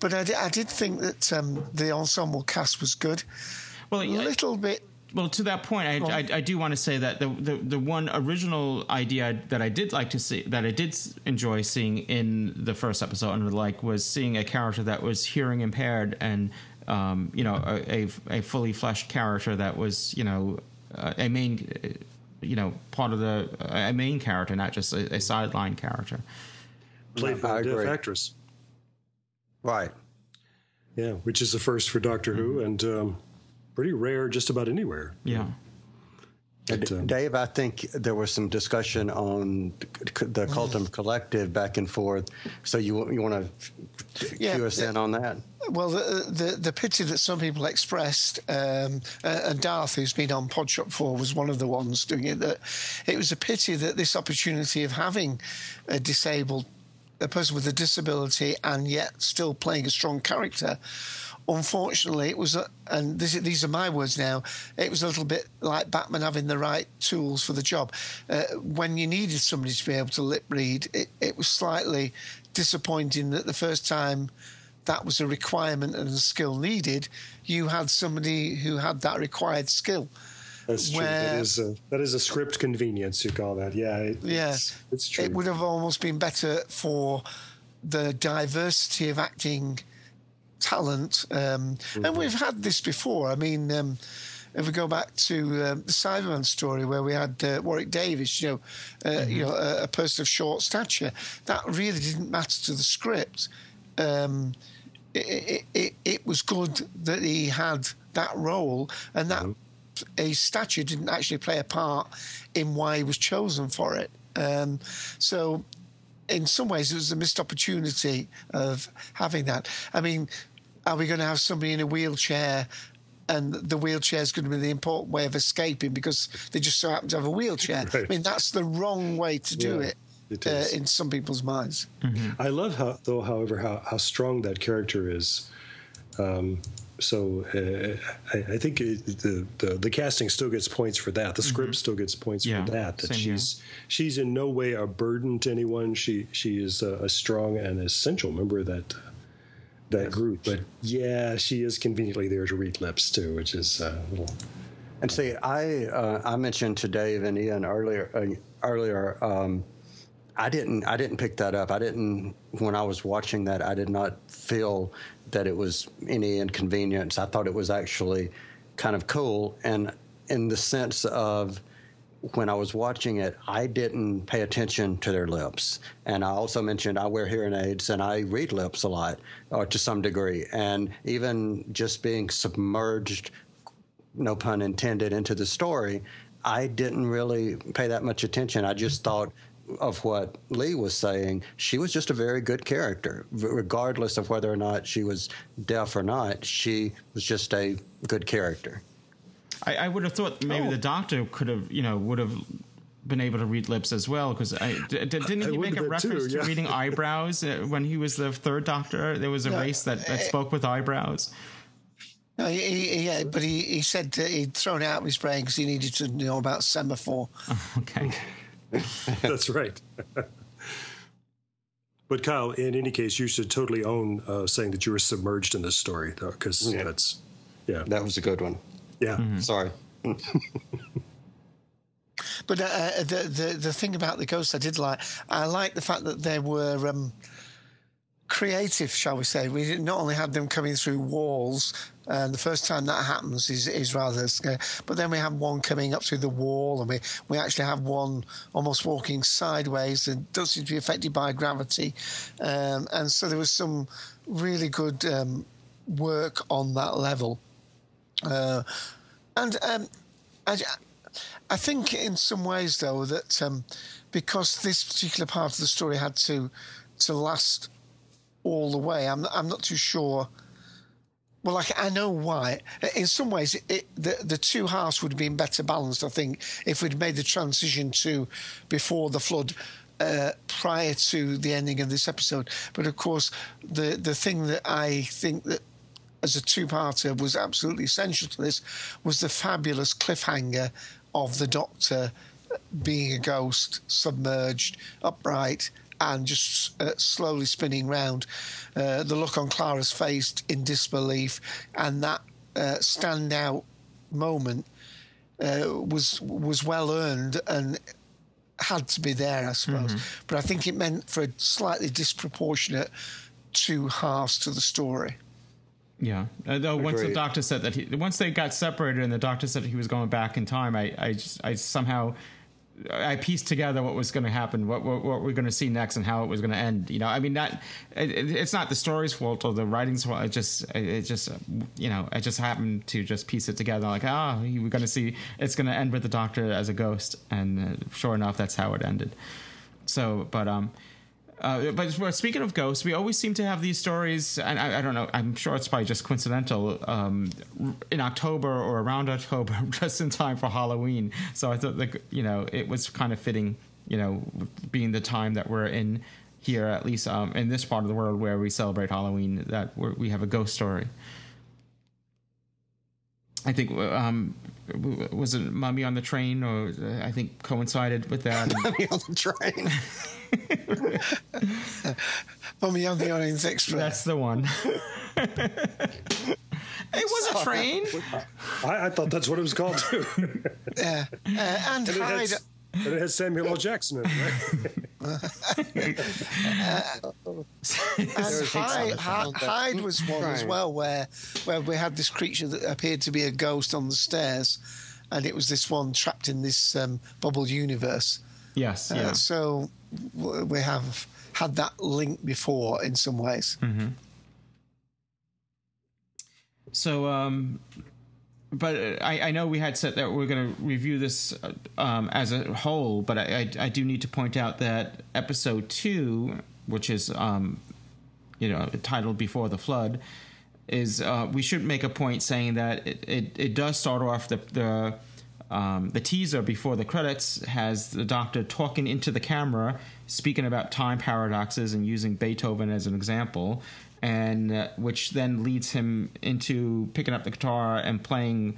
But I, did think that um, the ensemble cast was good. Well, A yeah, little bit Well, to that point, I, I, I do want to say that the, the the one original idea that I did like to see, that I did enjoy seeing in the first episode, under the like, was seeing a character that was hearing impaired and, um, you know, a, a, a fully fleshed character that was, you know, uh, a main you know part of the a main character, not just a, a sideline character. Played by I a deaf agree. actress. Right. Yeah, which is the first for Doctor Who and um, pretty rare just about anywhere. Yeah. But, um, Dave, I think there was some discussion on the Cultum Collective back and forth. So you you want to Yeah, cue us yeah. in on that? Well, the, the the pity that some people expressed, um, uh, and Darth, who's been on Podshock before, was one of the ones doing it. That it was a pity that this opportunity of having a disabled, a person with a disability, and yet still playing a strong character. Unfortunately, it was, a, and this, these are my words now. It was a little bit like Batman having the right tools for the job. Uh, when you needed somebody to be able to lip read, it, it was slightly disappointing that the first time that was a requirement and a skill needed, you had somebody who had that required skill. that's true. That where- is a, that is a script convenience. You call that? Yeah. It, Yeah, it's, it's true. It would have almost been better for the diversity of acting talent. Um, And we've had this before. I mean, um, if we go back to um, the Cyberman story where we had uh, Warwick Davis, you know, uh, you know, a, a person of short stature, that really didn't matter to the script. Um, it, it, it, it was good that he had that role, and that his stature didn't actually play a part in why he was chosen for it. Um, so, in some ways, it was a missed opportunity of having that. I mean, are we going to have somebody in a wheelchair? And the wheelchair is going to be the important way of escaping because they just so happen to have a wheelchair. <laughs> Right. I mean, that's the wrong way to do Yeah, it, it uh, in some people's minds. I love how, though, however, how, how strong that character is. Um, so uh, I, I think it, the, the the casting still gets points for that. The script still gets points Yeah, for that. That same here. she's she's in no way a burden to anyone. She she is a, a strong and essential member of that that group. But yeah, she is conveniently there to read lips too, which is uh, a little. And see, I uh, I mentioned to Dave and Ian earlier uh, earlier. Um, I didn't I didn't pick that up. I didn't when I was watching that. I did not feel that it was any inconvenience. I thought it was actually kind of cool, and in the sense of when I was watching it, I didn't pay attention to their lips. And I also mentioned I wear hearing aids and I read lips a lot, or to some degree. And even just being submerged no pun intended, into the story, I didn't really pay that much attention. I just thought of what Lee was saying. She was just a very good character, regardless of whether or not she was deaf or not. She was just a good character. I, I would have thought maybe Oh. the doctor could have, you know, would have been able to read lips as well because I d- d- <laughs> didn't I he make a wondered too, reference to reading eyebrows uh, when he was the third doctor? There was a Yeah, race that, that eh, spoke with eyebrows. No, he, he, yeah, but he, he said he'd thrown out his brain because he needed to know about semaphore. <laughs> Okay. <laughs> That's right. but Kyle, in any case, you should totally own uh, saying that you were submerged in this story, though, because Yeah. that's yeah, That was a good one. Yeah. Sorry. <laughs> But uh, the, the the thing about the ghosts I did like, I like the fact that they were um, creative, shall we say. We didn't- not only had them coming through walls, and the first time that happens is is rather scary. But then we have one coming up through the wall, and we we actually have one almost walking sideways and does seem to be affected by gravity. Um, and so there was some really good um, work on that level. Uh, and um, I, I think in some ways, though, that um, because this particular part of the story had to to last all the way, I'm I'm not too sure. Well, like I know why. In some ways, it, the the two halves would have been better balanced. I think if we'd made the transition to before the flood. Uh, prior to the ending of this episode, but of course, the the thing that I think that as a two-parter was absolutely essential to this was the fabulous cliffhanger of the Doctor being a ghost, submerged, upright, and just uh, slowly spinning round. Uh, the look on Clara's face in disbelief, and that uh, standout moment uh, was was well earned and had to be there, I suppose. But I think it meant for a slightly disproportionate two halves to the story. Yeah. Uh, though once the doctor said that he, once they got separated and the doctor said he was going back in time, I I, just, I somehow I pieced together what was going to happen, what what, what we're going to see next, and how it was going to end. You know, I mean that it, it- it's not the story's fault or the writing's fault. It just it, just you know I just happened to just piece it together. Like ah, we're going to see it's going to end with the doctor as a ghost, and uh, sure enough, that's how it ended. So, but um. Uh, but but speaking of ghosts, we always seem to have these stories, and I, I don't know. I'm sure it's probably just coincidental. Um, in October or around October, <laughs> just in time for Halloween. So I thought you know it was kind of fitting, you know, being the time that we're in here, at least um, in this part of the world where we celebrate Halloween, that we have a ghost story. I think um, was it Mummy on the Train, or uh, I think coincided with that. <laughs> Mummy on the train. <laughs> Mummy on the Orient Express. That's the one. <laughs> it was a train. I, I thought that's what it was called too. <laughs> Yeah. Uh, and and, it Hyde, has, and it has Samuel L. Jackson in it, right? and Hyde, Hyde, was one as well, where where we had this creature that appeared to be a ghost on the stairs, and it was this one trapped in this um, bubble universe. Yes, Uh, yeah. so we have had that link before in some ways. So, um, but uh, I, I know we had said that we're going to review this uh, um, as a whole, but I, I, I do need to point out that episode two, which is, um, you know, titled Before the Flood, is uh, we should make a point saying that it, it, it does start off the, the um, the teaser before the credits has the doctor talking into the camera, speaking about time paradoxes and using Beethoven as an example, and uh, which then leads him into picking up the guitar and playing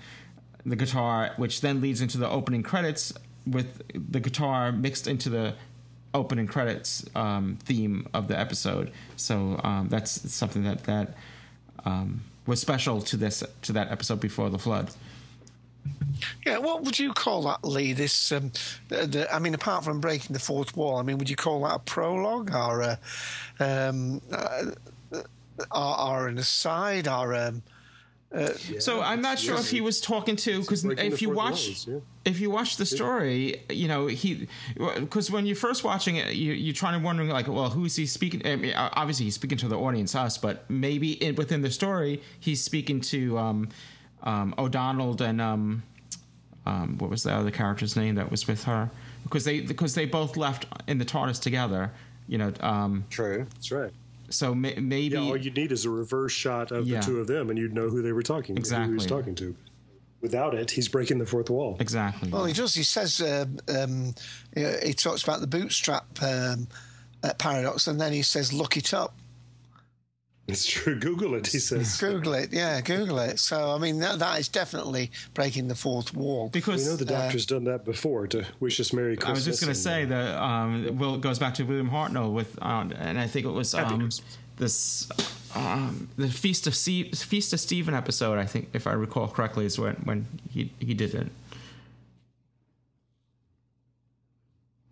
the guitar, which then leads into the opening credits with the guitar mixed into the opening credits um, theme of the episode. So um, that's something that that um, was special to this to that episode before the flood. Yeah, what would you call that, Lee? This, um, the, the, I mean, apart from breaking the fourth wall, I mean, would you call that a prologue or a, um, uh, or, or an aside or um, So I'm not sure if he was talking to because if you watch walls, yeah. if you watch the story, you know he because when you're first watching it, you you're trying to wondering like, well, who is he speaking? I mean, obviously, he's speaking to the audience, us, but maybe in, within the story, he's speaking to um, um, O'Donnell and um, um, what was the other character's name that was with her? Because they because they both left in the TARDIS together. You know, um, True. That's right. so may, maybe Yeah, all you need is a reverse shot of Yeah. the two of them, and you'd know who they were talking. exactly. Who he was talking to. Without it, he's breaking the fourth wall. exactly. Well, he does. He says um, um, he talks about the bootstrap um, uh, paradox, and then he says, "Look it up, It's true. Google it. He says. Google it." Yeah, Google it. So, I mean, that, that is definitely breaking the fourth wall. because We know the doctor's done that before to wish us Merry Christmas. I was just going to say uh, that um, Will it goes back to William Hartnell with, uh, and I think it was um, this um, the Feast of Steve, Feast of Steven episode. I think, if I recall correctly, is when when he he did it.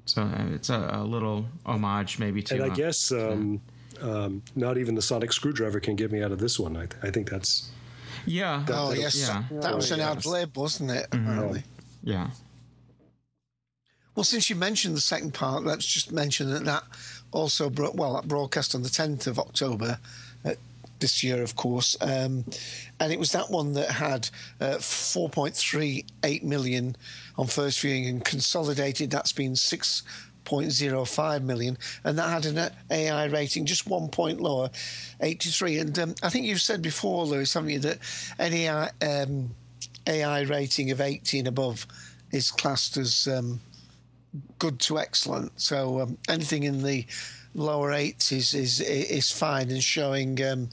So uh, it's a, a little homage, maybe to. And I uh, guess um, um, not even the sonic screwdriver can get me out of this one. I, I think that's yeah, Oh yes, yeah, that was an yeah. ad lib, wasn't it? Apparently. yeah. Well, since you mentioned the second part, let's just mention that that also bro- well that broadcast on the 10th of October uh, this year, of course, um, and it was that one that had uh, 4.38 million on first viewing and consolidated. That's been 6.05 million, and that had an AI rating just one point lower, 83. And um, I think you've said before, Louis, haven't you, that any AI, um, AI rating of 80 and above is classed as um, good to excellent. So um, anything in the lower eights is is is fine and showing um,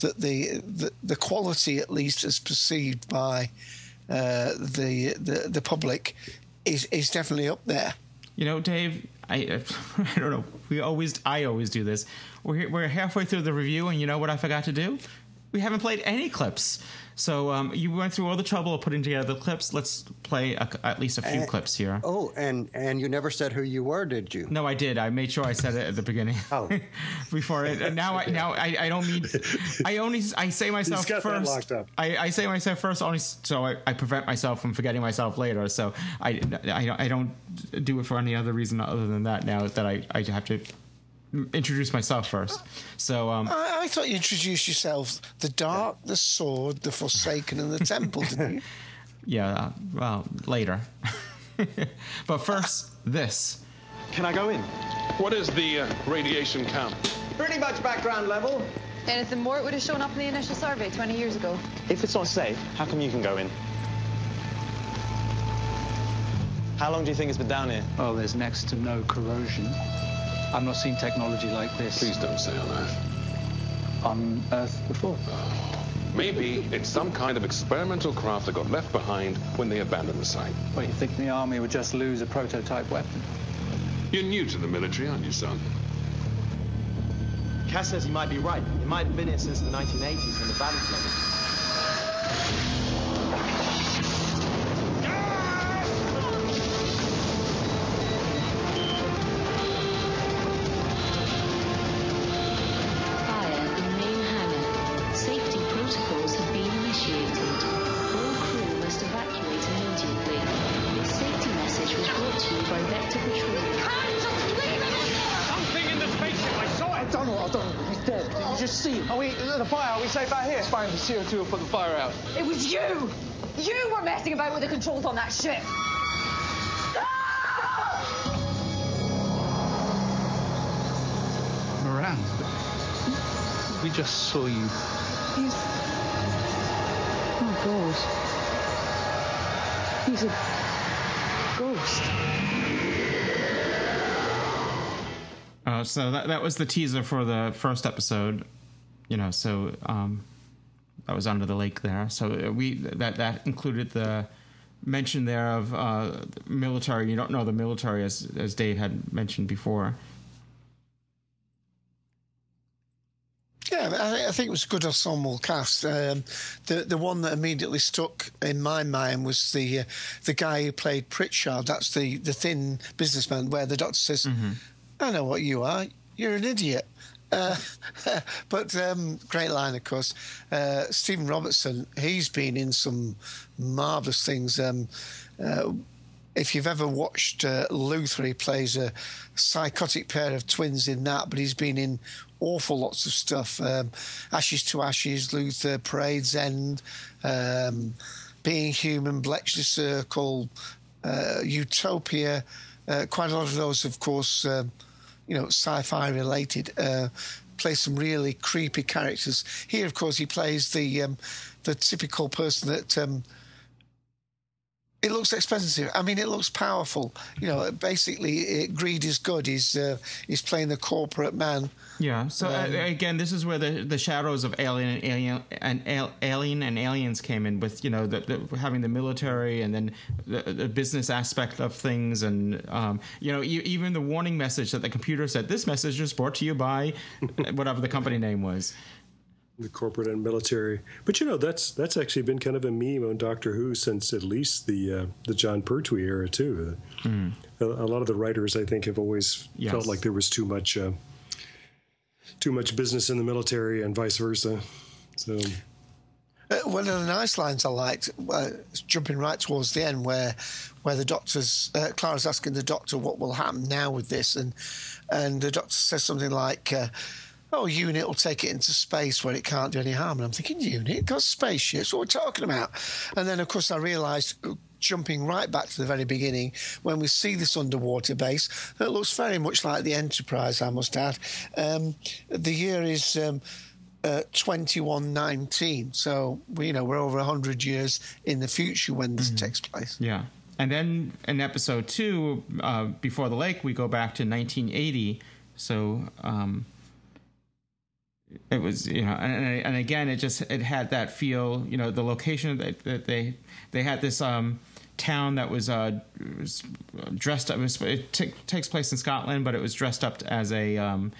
that the, the the quality, at least as perceived by uh, the, the the public, is is definitely up there. You know, Dave, I <laughs> I don't know. We always I always do this. We're we're halfway through the review, and you know what I forgot to do? we haven't played any clips. So um, you went through all the trouble of putting together the clips. Let's play a, at least a few Uh, clips here. Oh, and and you never said who you were, did you? No, I did. I made sure I said it at the beginning. Oh. <laughs> before it. And now, I now I, I don't mean. <laughs> I only I say myself first. locked up. I, I say myself first only so I, I prevent myself from forgetting myself later. So I, I don't I don't do it for any other reason other than that. Now that I I have to introduce myself first. So um, I, I thought you introduced yourself the dark, the sword, the forsaken, and the <laughs> temple, didn't you? yeah, uh, well later. <laughs> but first, this. Can I go in? What is the uh, radiation count? Pretty much background level. Anything more it would have shown up in the initial survey 20 years ago. If it's not safe, how come you can go in? How long do you think it's been down here? Well, there's next to no corrosion. I've not seen technology like this Please don't say on Earth. on Earth before. Maybe it's some kind of experimental craft that got left behind when they abandoned the site. Well, you think the army would just lose a prototype weapon? You're new to the military, aren't you, son? Cass says he might be right. It might have been here since the 1980s when the band played. CO2 will put the fire out. It was you! You were messing about with the controls on that ship! Moran, we just saw you. He's. Oh, God. He's a ghost. Uh, so that that was the teaser for the first episode. You know, so um, that was under the lake there. So uh, we that that included the mention there of uh, military. You don't know the military as as Dave had mentioned before. Yeah, I, I think it was a good ensemble cast. Um, the the one that immediately stuck in my mind was the uh, the guy who played Pritchard. That's the the thin businessman where the doctor says, "I know what you are. You're an idiot." <laughs> But um, great line, of course. Uh, Steven Robertson, he's been in some marvelous things. Um, uh, if you've ever watched uh, Luther, he plays a psychotic pair of twins in that, but he's been in awful lots of stuff. Um, Ashes to Ashes, Luther, Parade's End, um, Being Human, Bletchley Circle, uh, Utopia. Uh, quite a lot of those, of course, um, you know, sci-fi related. Uh, plays some really creepy characters. Here, of course, he plays the um, the typical person that. Um, it looks expensive. I mean, it looks powerful. You know, basically, it, greed is good. He's uh, he's playing the corporate man. Yeah. So uh, again, this is where the the shadows of Alien and Alien and Al- Alien and Aliens came in with you know the, the, having the military and then the, the business aspect of things and um, you know e- even the warning message that the computer said this message is brought to you by <laughs> whatever the company name was. the corporate and military. But you know, that's that's actually been kind of a meme on Doctor Who since at least the uh, the Jon Pertwee era too. A, a lot of the writers, I think, have always Yes. felt like there was too much uh, too much business in the military and vice versa. So Uh, one of the nice lines I liked, uh, jumping right towards the end, where where the doctor's uh, Clara's asking the doctor what will happen now with this, and and the doctor says something like. Uh, Oh, unit will take it into space where it can't do any harm. And I'm thinking, unit, it got spaceships. What we're talking about? And then, of course, I realised, uh, jumping right back to the very beginning, when we see this underwater base that looks very much like the Enterprise, I must add. Um, the year is um, uh, 2119. So, we, you know, we're over 100 years in the future when this takes place. Yeah. And then in episode two, uh, before the lake, we go back to 1980. So um, it was, you know, and, and again, it just it had that feel. You know, the location that, that they they had this um, town that was, uh, was dressed up. It, was, it t- takes place in Scotland, but it was dressed up as a um,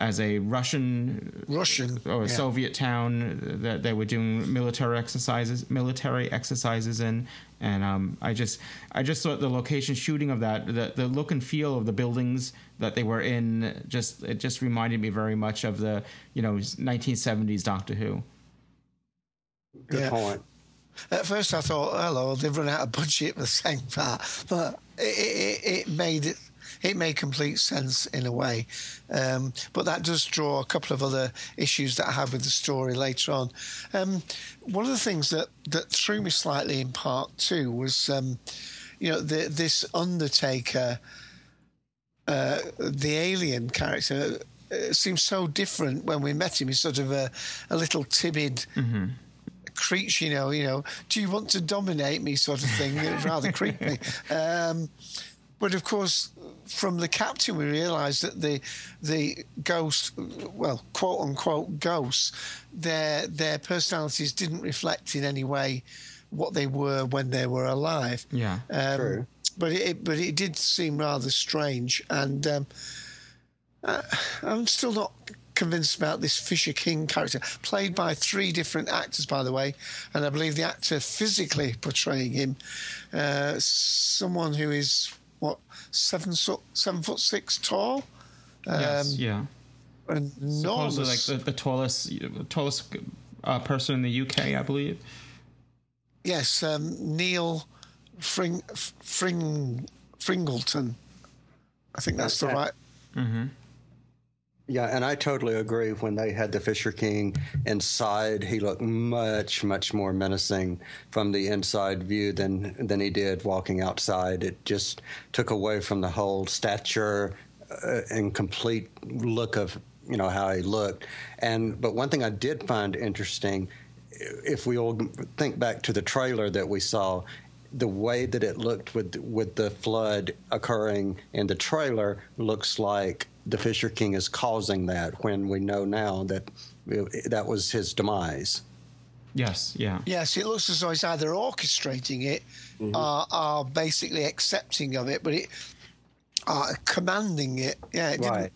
as a Russian Russian or yeah. Soviet town that they were doing military exercises military exercises in and um, I just I just thought the location shooting of that the, the look and feel of the buildings that they were in just it just reminded me very much of the you know 1970s Doctor Who. Good Yeah. point. At first, I thought, hello, they've run out of budget for the same part, but it, it, it made it. It made complete sense in a way, um, but that does draw a couple of other issues that I have with the story later on. Um, one of the things that, that threw me slightly in part two was, um, you know, the, this Undertaker, uh, the alien character, uh, seems so different when we met him. He's sort of a, a little timid creature, you know, you know, do you want to dominate me sort of thing? It was rather creepy. <laughs> Um, but of course, from the captain, we realised that the the ghost, well, quote unquote ghosts, their their personalities didn't reflect in any way what they were when they were alive. Yeah. Um, True. But it but it did seem rather strange, and um, uh, I'm still not convinced about this Fisher King character, played by three different actors, by the way, and I believe the actor physically portraying him, uh, someone who is what seven so, seven foot six tall. yes, Um, yeah. Enormous. Supposedly like the, the tallest tallest uh, person in the UK, I believe. Yes, um, Neil Fring, Fring, Fringleton. I think that's the right. Mm-hmm. Yeah, and I totally agree. When they had the Fisher King inside, he looked much, much more menacing from the inside view than than he did walking outside. It just took away from the whole stature uh, and complete look of you know how he looked. And but one thing I did find interesting, if we all think back to the trailer that we saw, the way that it looked with with the flood occurring in the trailer looks like the Fisher King is causing that when we know now that that was his demise. Yes, yeah. Yes, it looks as though he's either orchestrating it or, or basically accepting of it, but it uh, commanding it. Yeah, it didn't. Right.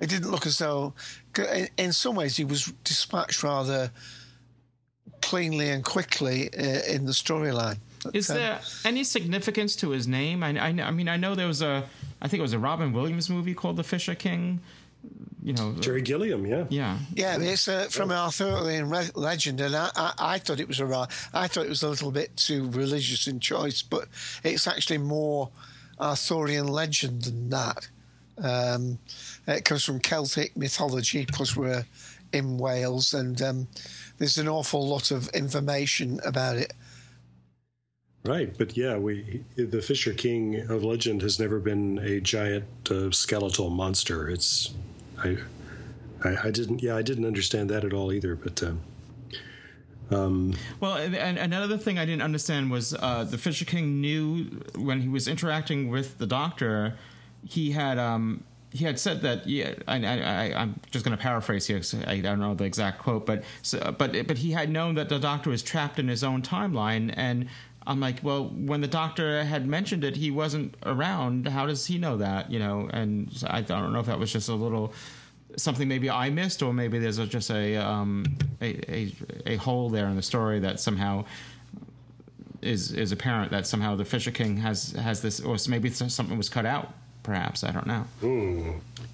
It didn't look as though. In, in some ways, he was dispatched rather cleanly and quickly uh, in the storyline. Is um, there any significance to his name? I, I, I mean, I know there was a, I think it was a Robin Williams movie called The Fisher King. You know, Terry Gilliam, yeah. yeah, Yeah, it's uh, from an Arthurian re- legend, and I, I, I thought it was a ra- I thought it was a little bit too religious in choice, but it's actually more Arthurian legend than that. Um, it comes from Celtic mythology because we're in Wales, and um, there's an awful lot of information about it. Right, but yeah, we the Fisher King of legend has never been a giant uh, skeletal monster. It's I, I I didn't yeah I didn't understand that at all either. But um, um, Well, and, another thing I didn't understand was uh, the Fisher King knew when he was interacting with the Doctor, he had um, he had said that yeah, I, I, I I'm just going to paraphrase here. 'cause I don't know the exact quote, but so, but but he had known that the Doctor was trapped in his own timeline, and I'm like, well, when the Doctor had mentioned it, he wasn't around. How does he know that? You know, and so I don't know if that was just a little something maybe I missed, or maybe there's a, just a, um, a a a hole there in the story that somehow is is apparent that somehow the Fisher King has has this, or maybe something was cut out. Perhaps I don't know. hmm,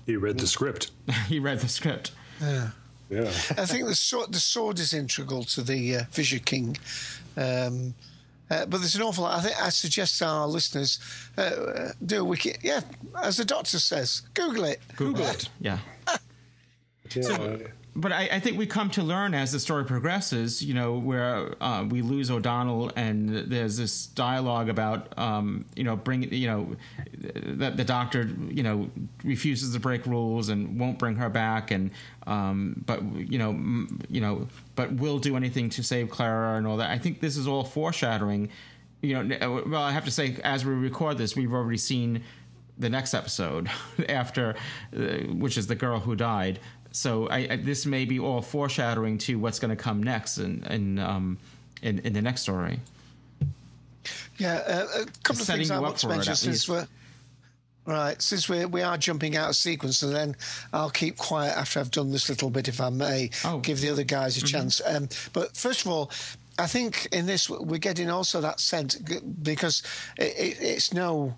he read the script. <laughs> he read the script. Yeah. Yeah, I think the sword, the sword is integral to the uh, Fisher King. Um, uh, but there's an awful lot. I think I suggest our listeners uh, uh, do a wiki. Yeah, as the doctor says, Google it. Google it. Yeah. <laughs> yeah. So- But I, I think we come to learn as the story progresses, you know, where uh, we lose O'Donnell, and there's this dialogue about, um, you know, bring, you know, that the doctor, you know, refuses to break rules and won't bring her back, and um, but you know, m- you know, but will do anything to save Clara and all that. I think this is all foreshadowing. You know, well, I have to say, as we record this, we've already seen the next episode <laughs> after, uh, which is the girl who died. So I, I, this may be all foreshadowing to what's going to come next in in, um, in in the next story. Yeah, uh, a couple of things I want to mention since we're Right, since we we are jumping out of sequence, and then I'll keep quiet after I've done this little bit, if I may, Oh. give the other guys a Mm-hmm. chance. Um, but first of all, I think in this we're getting also that sense because it, it, it's no,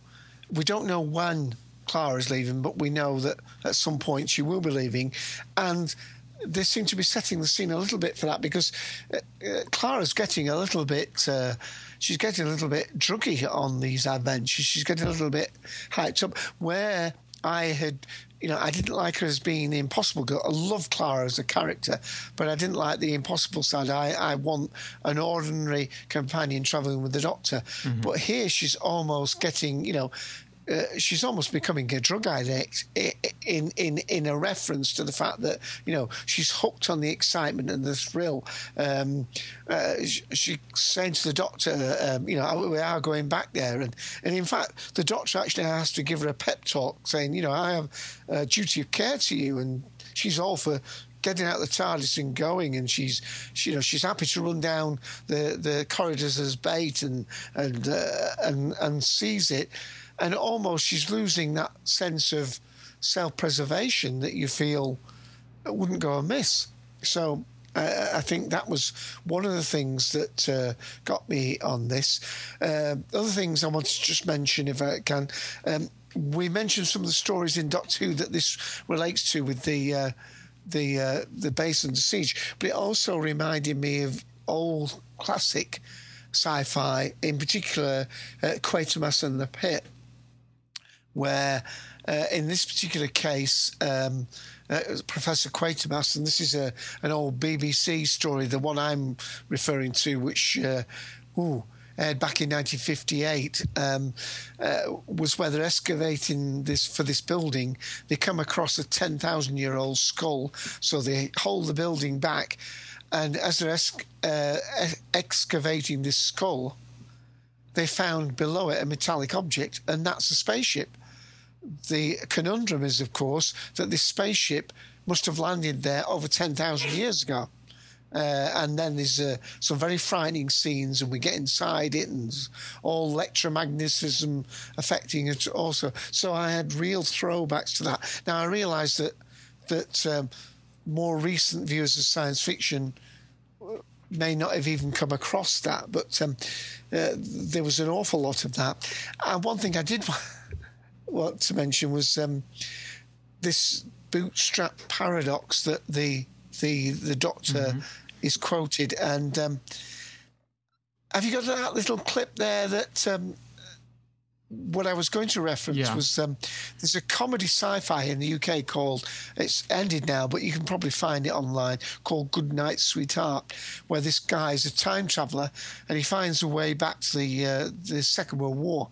we don't know when Clara's leaving, but we know that at some point she will be leaving, and they seem to be setting the scene a little bit for that because uh, uh, Clara's getting a little bit. Uh, she's getting a little bit druggy on these adventures. She's getting a little bit hyped up. Where I had, you know, I didn't like her as being the impossible girl. I love Clara as a character, but I didn't like the impossible side. I, I want an ordinary companion traveling with the doctor. But here she's almost getting, you know, uh, she's almost becoming a drug addict in in in a reference to the fact that you know she's hooked on the excitement and the thrill. Um, uh, sh- she's saying to the doctor, um, you know, we are going back there, and and in fact, the doctor actually has to give her a pep talk, saying, you know, I have a duty of care to you, and she's all for getting out the TARDIS and going, and she's, she, you know, she's happy to run down the, the corridors as bait and and uh, and and seize it, and almost she's losing that sense of self-preservation that you feel wouldn't go amiss. So. I think that was one of the things that uh, got me on this. Uh, other things I wanted to just mention, if I can, um, we mentioned some of the stories in Doctor Who that this relates to with the uh, the uh, the base under siege, but it also reminded me of old classic sci-fi, in particular uh, Quatermass and the Pit, where uh, in this particular case. Um, uh, Professor Quatermass, and this is a an old BBC story, the one I'm referring to, which uh, ooh, aired back in 1958, um, uh, was where they're excavating this for this building. They come across a 10,000 year old skull, so they hold the building back, and as they're esc- uh, excavating this skull, they found below it a metallic object, and that's a spaceship the conundrum is, of course, that this spaceship must have landed there over 10,000 years ago. Uh, and then there's uh, some very frightening scenes, and we get inside it, and all electromagnetism affecting it also. So I had real throwbacks to that. Now I realise that that um, more recent viewers of science fiction may not have even come across that, but um, uh, there was an awful lot of that. And one thing I did <laughs> want to mention was um, this bootstrap paradox that the the the doctor is quoted. And um, have you got that little clip there that? What I was going to reference Yeah. was um, there's a comedy sci-fi in the UK called it's ended now, but you can probably find it online called Good Night, Sweetheart, where this guy is a time traveler and he finds a way back to the uh, the Second World War,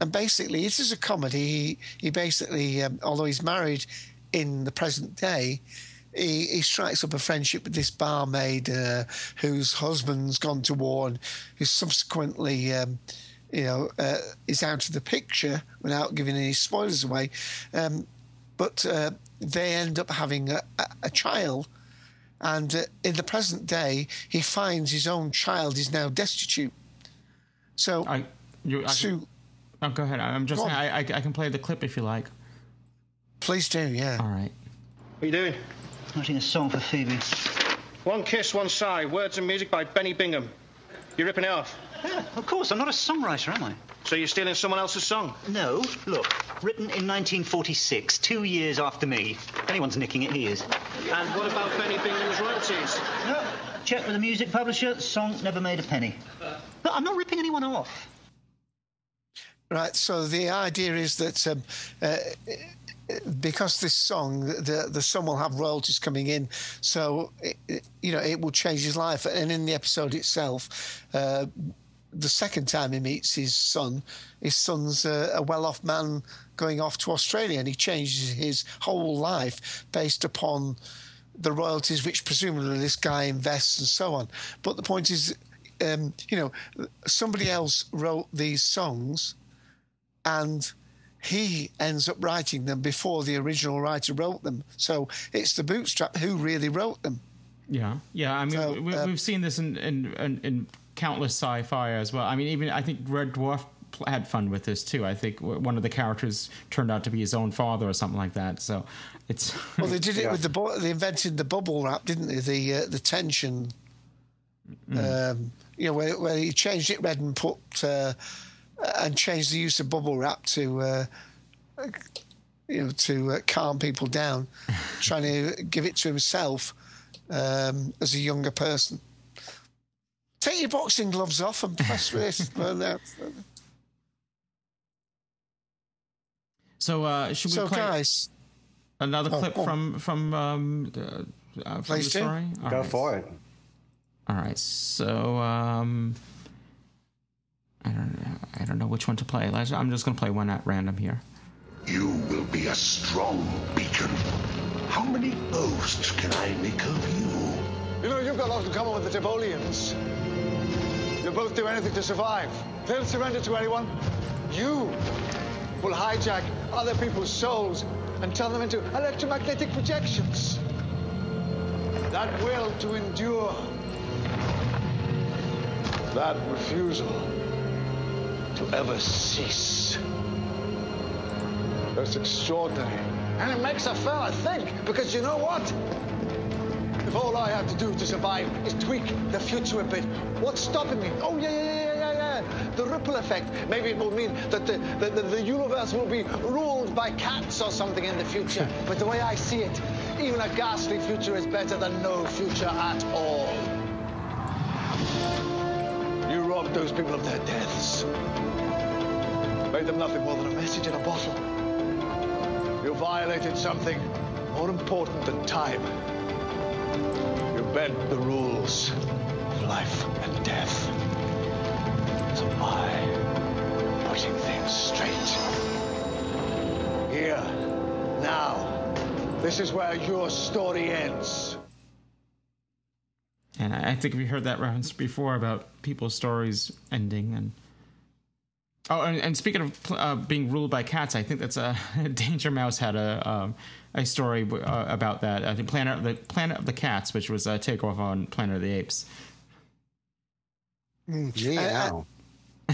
and basically it is a comedy. He, he basically, um, although he's married in the present day. He, he strikes up a friendship with this barmaid uh, whose husband's gone to war and who subsequently um, you know, uh, is out of the picture without giving any spoilers away. Um, but uh, they end up having a, a, a child, and uh, in the present day, he finds his own child is now destitute. So, I, you, I Sue, oh, go ahead. I'm just saying. I, I, I can play the clip if you like. please do, yeah. All right. What are you doing? Writing a song for Phoebe. One Kiss, One Sigh, words and music by Benny Bingham. You're ripping it off. Yeah, of course. I'm not a songwriter, am I? So you're stealing someone else's song? No. Look, written in 1946, two years after me. If anyone's nicking it, he is. And what about Benny Bingham's royalties? No. Check with the music publisher. Song never made a penny. But I'm not ripping anyone off. Right. So the idea is that um, uh, because this song, the the son will have royalties coming in, so it- you know it will change his life. And in the episode itself, uh, the second time he meets his son, his son's a, a well-off man going off to Australia, and he changes his whole life based upon the royalties which presumably this guy invests and so on. But the point is, um, you know, somebody else wrote these songs and he ends up writing them before the original writer wrote them. So it's the bootstrap who really wrote them. Yeah, yeah. I mean, So, we, uh, we've seen this in, in, in, in countless sci-fi as well. I mean, even I think Red Dwarf had fun with this too. I think one of the characters turned out to be his own father or something like that. So it's <laughs> Well, they did it with the bu- they invented the bubble wrap, didn't they? The uh, the tension, um, you know, where, where he changed it red and put uh, and changed the use of bubble wrap to. Uh, you know, to uh, calm people down, <laughs> trying to give it to himself um, as a younger person. Take your boxing gloves off and press <laughs> this. well, now, so. Uh, should we so, play guys, another Oh, clip oh. from from um, uh, uh, from Please the story? All Go right. for it. All right, so um, I don't know. I don't know which one to play. I'm just going to play one at random here. You will be a strong beacon. How many ghosts can I make of you? You know, you've got a lot in common with the Tivolians. You'll both do anything to survive. They'll surrender to anyone. You will hijack other people's souls and turn them into electromagnetic projections. That will to endure. That refusal to ever cease. That's extraordinary. And it makes a fella think, because you know what? If all I have to do to survive is tweak the future a bit, what's stopping me? Oh, yeah, yeah, yeah, yeah, yeah. The ripple effect. Maybe it will mean that the, the, the, the universe will be ruled by cats or something in the future. <laughs> but the way I see it, even a ghastly future is better than no future at all. Robbed those people of their deaths. Made them nothing more than a message in a bottle. You violated something more important than time. You bent the rules of life and death. So I putting things straight. Here, now, this is where your story ends. And I I think we heard that reference before about people's stories ending. And oh, and, and speaking of uh, being ruled by cats, I think that's a <laughs> Danger Mouse had a um, a story uh, about that. I think Planet of the Planet of the Cats, which was a takeoff on Planet of the Apes.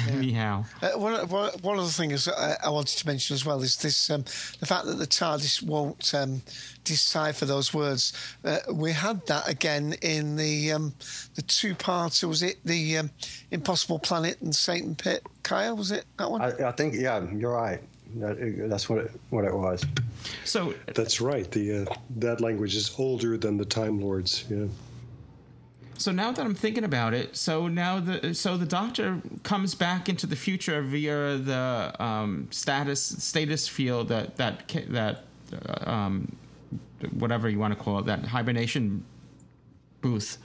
Meow. Meow. Uh, one, one, one of the things I, I wanted to mention as well is this um, the fact that the TARDIS won't um, decipher those words. Uh, we had that again in the um, the two parts. Was it the um, Impossible Planet and Satan Pit? Kaya, was it that one? I, I think, yeah, you're right. That, that's what it, what it was. So that's right. The uh, that language is older than the Time Lords. Yeah. So now that I'm thinking about it, so now the so the Doctor comes back into the future via the um, status status field that that that uh, um, whatever you want to call it that hibernation booth.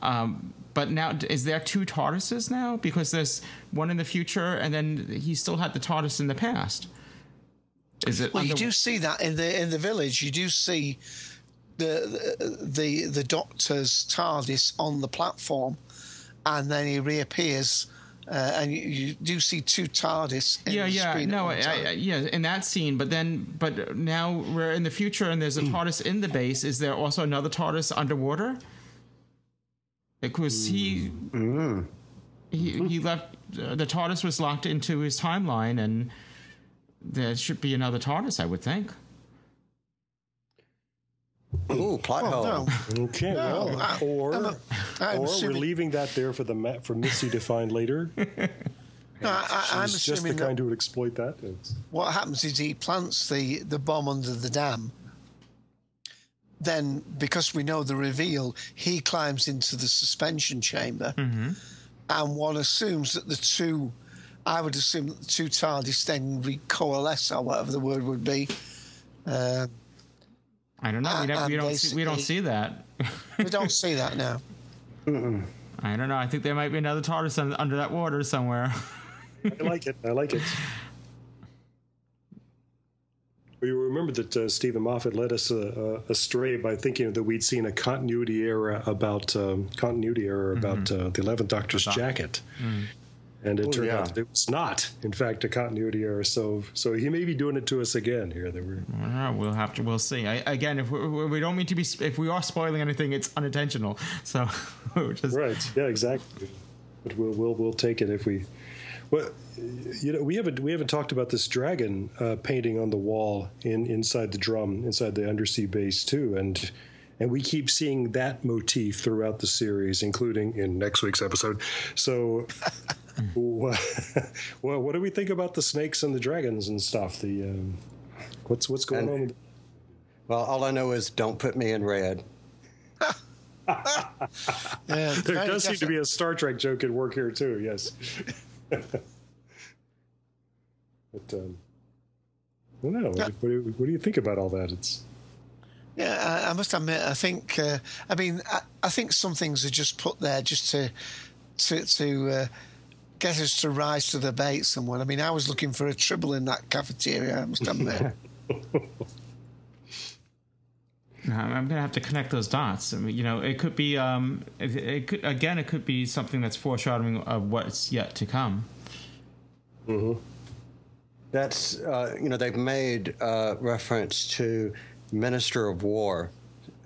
Um, but now, is there two TARDISes now? Because there's one in the future, and then he still had the TARDIS in the past. Is it? Well, you do see that in the in the village. You do see the the the Doctor's TARDIS on the platform, and then he reappears, uh, and you, you do see two TARDIS. In yeah, the yeah, screen no, one I. I, yeah, in that scene. But then, but now we're in the future, and there's a TARDIS in the base. Is there also another TARDIS underwater? Because he he he left. Uh, the TARDIS was locked into his timeline, and there should be another TARDIS, I would think. Ooh, plot Oh, hole. Okay. No, well, I- or I'm a- I'm or we're leaving that there for the ma- for Missy to find later. <laughs> No, I, I, I'm She's just the assuming that kind who would exploit that. It's- what happens is he plants the, the bomb under the dam. Then, because we know the reveal, he climbs into the suspension chamber, and one assumes that the two, I would assume that the two TARDIS then recoalesce, or whatever the word would be. Uh, I don't know. We, don't- we don't see, we don't see that. <laughs> we don't see that now. I don't know. I think there might be another TARDIS under that water somewhere. <laughs> I like it. I like it. We remember that uh, Steven Moffat led us uh, uh, astray by thinking that we'd seen a continuity error about um, continuity error about uh, the Eleventh Doctor's jacket, and it Oh, turned yeah. out that it was not, in fact, a continuity error. So, so he may be doing it to us again here. That we're all right. We'll have to. We'll see. I, again, if we, we don't mean to be, if we are spoiling anything, it's unintentional. <laughs> So, just right. Yeah, exactly. But we'll we'll we'll take it if we Well, you know, we haven't we haven't talked about this dragon uh, painting on the wall in inside the drum, inside the undersea base too, and and we keep seeing that motif throughout the series, including in next week's episode. So, <laughs> well, what do we think about the snakes and the dragons and stuff? The um, what's what's going And- on? Well, all I know is don't put me in red. <laughs> Yeah, there does seem to be a Star Trek joke at work here too. Yes. <laughs> but um, I don't know. What, do- what, do you, what do you think about all that? It's Yeah, I, I must admit, I think, uh, I mean, I, I think some things are just put there just to to to uh, get us to rise to the bait. Someone, I mean, I was looking for a triple in that cafeteria. I must admit. <laughs> I'm I'm gonna have to connect those dots. I mean, you know, it could be, um, it, it could again, it could be something that's foreshadowing of what's yet to come. Mm-hmm. That's uh, you know they've made uh, reference to Minister of War,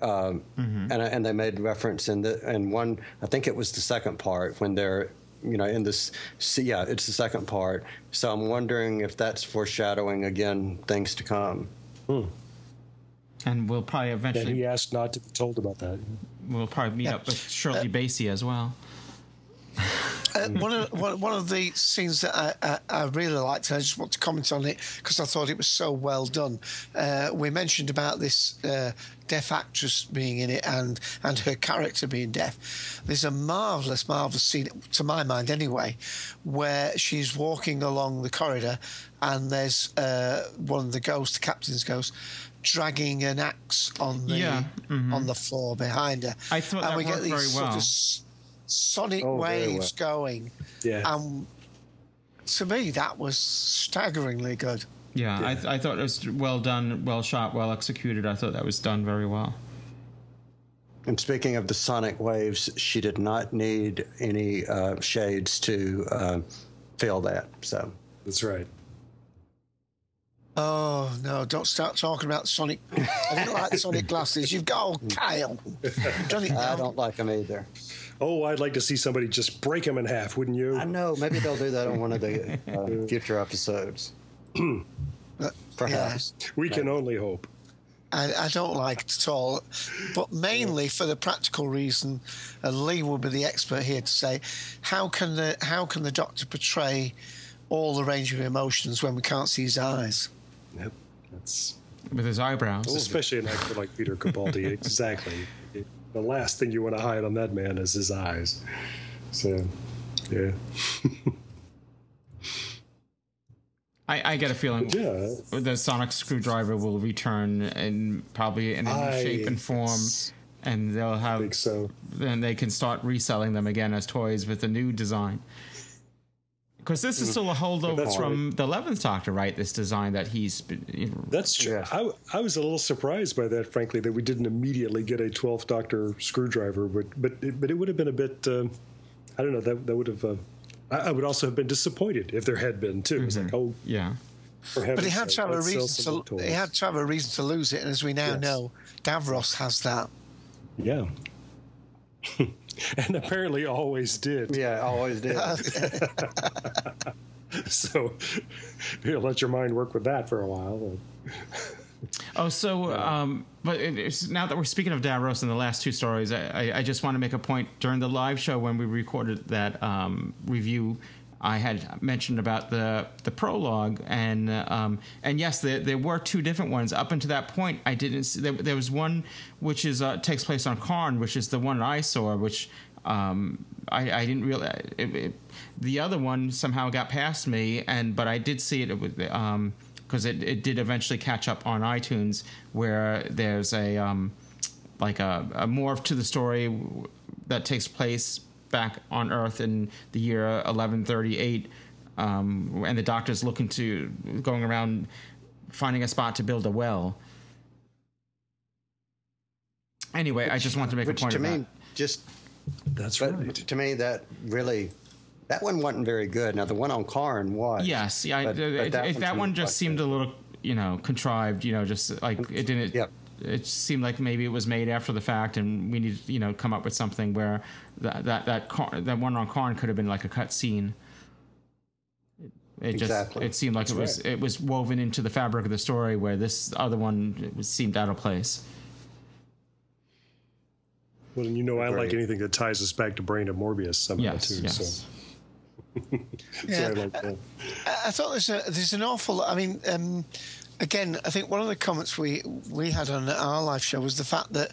um, and and they made reference in the in one I think it was the second part when they're you know in this see yeah it's the second part. So I'm wondering if that's foreshadowing again things to come. Hmm. And we'll probably and eventually he asked not to be told about that. we'll probably meet up with Shirley Bassey as well. <laughs> Uh, one of one, of the scenes that I, I, I really liked, and I just want to comment on it because I thought it was so well done. Uh, we mentioned about this uh, deaf actress being in it and and her character being deaf. There's a marvelous, marvelous scene, to my mind anyway, where she's walking along the corridor, and there's uh, one of the ghosts, the captain's ghost, dragging an axe on the Yeah, mhm. on the floor behind her. I thought and that we get worked these very sort of well. Sonic Oh, very waves going. Yeah. And to me, that was staggeringly good. Yeah, I, I thought it was well done, well shot, well executed. I thought that was done very well. And speaking of the sonic waves, she did not need any uh, shades to uh, feel that. So That's right. Oh no! Don't start talking about Sonic. I don't like <laughs> Sonic glasses. You've got old Kyle. <laughs> Done it I don't like them either. Oh, I'd like to see somebody just break him in half, wouldn't you? I know. Maybe they'll do that on one of the uh, <laughs> future episodes. <clears throat> <clears throat> Perhaps. We can only hope. I, I don't like it at all, but mainly for the practical reason, and Lee will be the expert here to say, how can the how can the Doctor portray all the range of emotions when we can't see his eyes? Yep. That's With his eyebrows. especially an actor like Peter Capaldi. <laughs> exactly. The last thing you want to hide on that man is his eyes. So, yeah. <laughs> I, I get a feeling Yeah. the sonic screwdriver will return in probably in a new I- shape and form, and they'll have. think so. Then they can start reselling them again as toys with a new design. Because this is still a holdover That's from the Eleventh Doctor, right? This design that he's. been- That's true. I, I was a little surprised by that, frankly, that we didn't immediately get a 12th Doctor screwdriver, but but it, but it would have been a bit. Um, I don't know. That that would have. Uh, I, I would also have been disappointed if there had been too. It's like, oh, Yeah. for But he had sake, to have a reason to. He had to have a reason to lose it, and as we now Yes. know, Davros has that. Yeah. <laughs> and apparently always did. Yeah, always did. <laughs> so you know, let your mind work with that for a while. <laughs> Oh, so um, but it's, now that we're speaking of Davros in the last two stories, I, I, I just want to make a point during the live show when we recorded that um, review. I had mentioned about the the prologue, and um, and yes, there, there were two different ones. Up until that point, I didn't. See, there, there was one which is uh, takes place on Karn, which is the one I saw, which um, I, I didn't realize. It, it, the other one somehow got past me, and but I did see it with um, because it, it did eventually catch up on iTunes, where there's a um, like a, a morph to the story that takes place back on Earth in the year 1138, um, and the Doctor's looking to going around finding a spot to build a well. Anyway, I just want to make Which a point to of me, that. just that's right. To me, that really that one wasn't very good. Now the one on Karn was. Yes, yeah. But- I- but that it- one that one just seemed a little, you know, contrived. You know, just like it didn't. Yep. It seemed like maybe it was made after the fact, and we need, you know, come up with something where that that that car, that one on Karn could have been like a cut scene. It Exactly. just it seemed like That's it was right. it was woven into the fabric of the story, where this other one it was, seemed out of place. Well, and you know, I like anything that ties us back to Brain of Morbius somehow Yes, too. yes. So, <laughs> Yeah. so I like that. I I thought there's a, there's an awful. I mean, um, again, I think one of the comments we we had on our live show was the fact that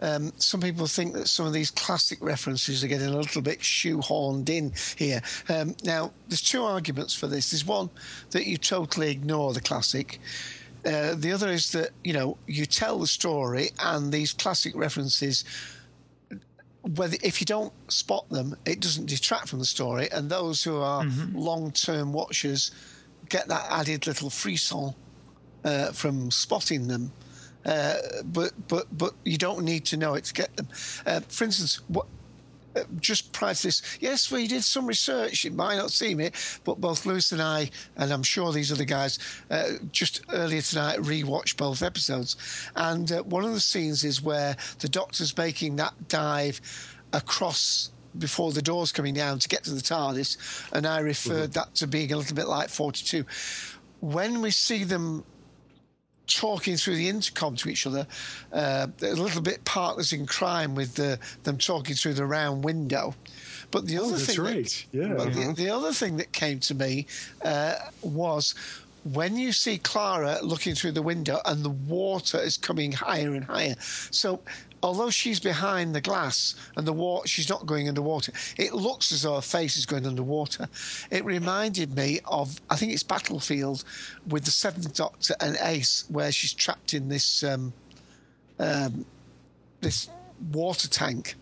um, some people think that some of these classic references are getting a little bit shoehorned in here. Um, now, there's two arguments for this. There's one that you totally ignore the classic. Uh, the other is that you know you tell the story, and these classic references whether if you don't spot them, it doesn't detract from the story, and those who are long-term watchers get that added little frisson uh, from spotting them. Uh, but but but you don't need to know it to get them. Uh, for instance, what. Uh, just prior to this, yes, we did some research. It might not seem it, but both Louis and I, and I'm sure these other guys, uh, just earlier tonight rewatched both episodes. And uh, one of the scenes is where the doctor's making that dive across before the doors coming down to get to the TARDIS, and I referred that to being a little bit like 42. When we see them talking through the intercom to each other, uh, a little bit partners in crime with the, them talking through the round window. But the other Oh, that's thing, that- Yeah. but Uh-huh. the, the other thing that came to me uh, was when you see Clara looking through the window and the water is coming higher and higher. So although she's behind the glass and the water, she's not going underwater. It looks as though her face is going underwater. It reminded me of, I think it's Battlefield with the Seventh Doctor and Ace, where she's trapped in this um, um, this water tank.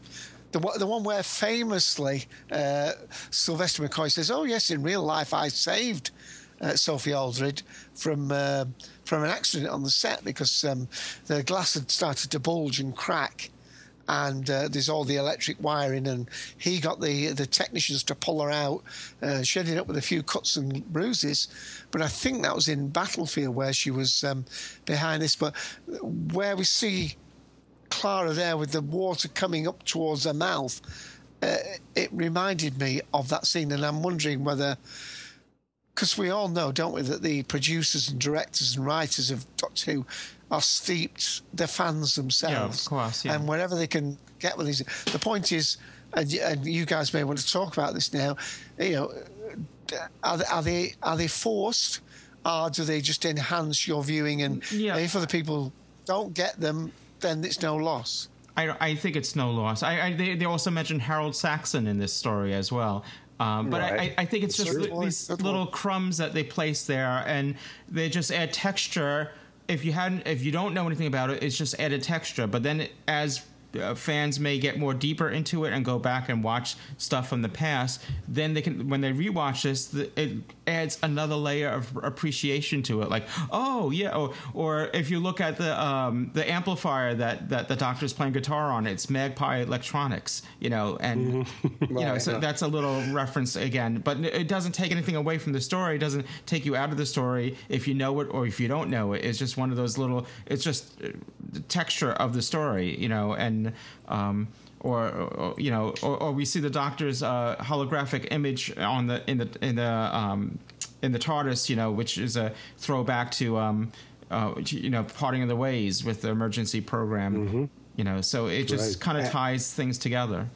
The, one- the one where famously uh, Sylvester McCoy says, "Oh yes, in real life I saved uh, Sophie Aldred from uh, from an accident on the set because um, the glass had started to bulge and crack." And uh, there's all the electric wiring, and he got the the technicians to pull her out. Uh, she ended up with a few cuts and bruises, but I think that was in Battlefield where she was um, behind this. But where we see Clara there with the water coming up towards her mouth, uh, it reminded me of that scene, and I'm wondering whether, because we all know, don't we, that the producers and directors and writers of Doctor Who are steeped, they're fans themselves, course, yeah. and wherever they can get with these. The point is, and, and you guys may want to talk about this now. You know, are they are they, are they forced, or do they just enhance your viewing? And if other people don't get them, then it's no loss. I, I think it's no loss. I, I they, they also mentioned Harold Saxon in this story as well. Um, but I, Right. I, I think it's just these little crumbs that they place there, and they just add texture. If you hadn't, if you don't know anything about it, it's just added texture. But then, as uh, fans may get more deeper into it and go back and watch stuff from the past, then they can, when they rewatch this, th- it adds another layer of appreciation to it. Like, oh yeah, or, or if you look at the um, the amplifier that that the Doctor's playing guitar on, it's Magpie Electronics, you know, and you know, so that's a little reference again. But it doesn't take anything away from the story. It doesn't take you out of the story if you know it or if you don't know it. It's just one of those little. It's just uh, the texture of the story, you know, and um, or, or you know, or, or we see the Doctor's uh, holographic image on the in the in the um, in the TARDIS, you know, which is a throwback to um, uh, you know, parting of the ways with the emergency program. You know, so it just Right. kind of ties things together.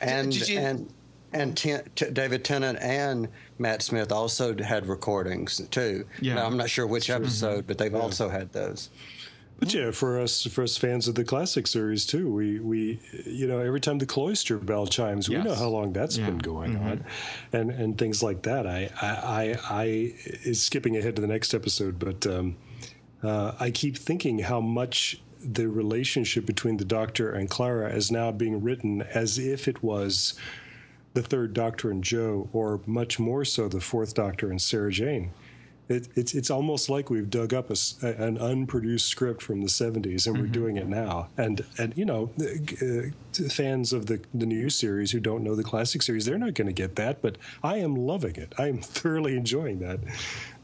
and Did you- and and Ten, T- David Tennant and Matt Smith also had recordings too. Yeah. Now, I'm not sure which episode, but they've also had those. But yeah, for us, for us fans of the classic series too, we we you know every time the cloister bell chimes, we know how long that's Yeah. been going Mhm. on, and and things like that. I I I, I is skipping ahead to the next episode, but um, uh, I keep thinking how much the relationship between the Doctor and Clara is now being written as if it was the third Doctor and Jo, or much more so the fourth Doctor and Sarah Jane. It, it's it's almost like we've dug up a s an unproduced script from the '70s, and we're doing it now. And and you know, uh, fans of the the new series who don't know the classic series, they're not going to get that. But I am loving it. I am <laughs> thoroughly enjoying that.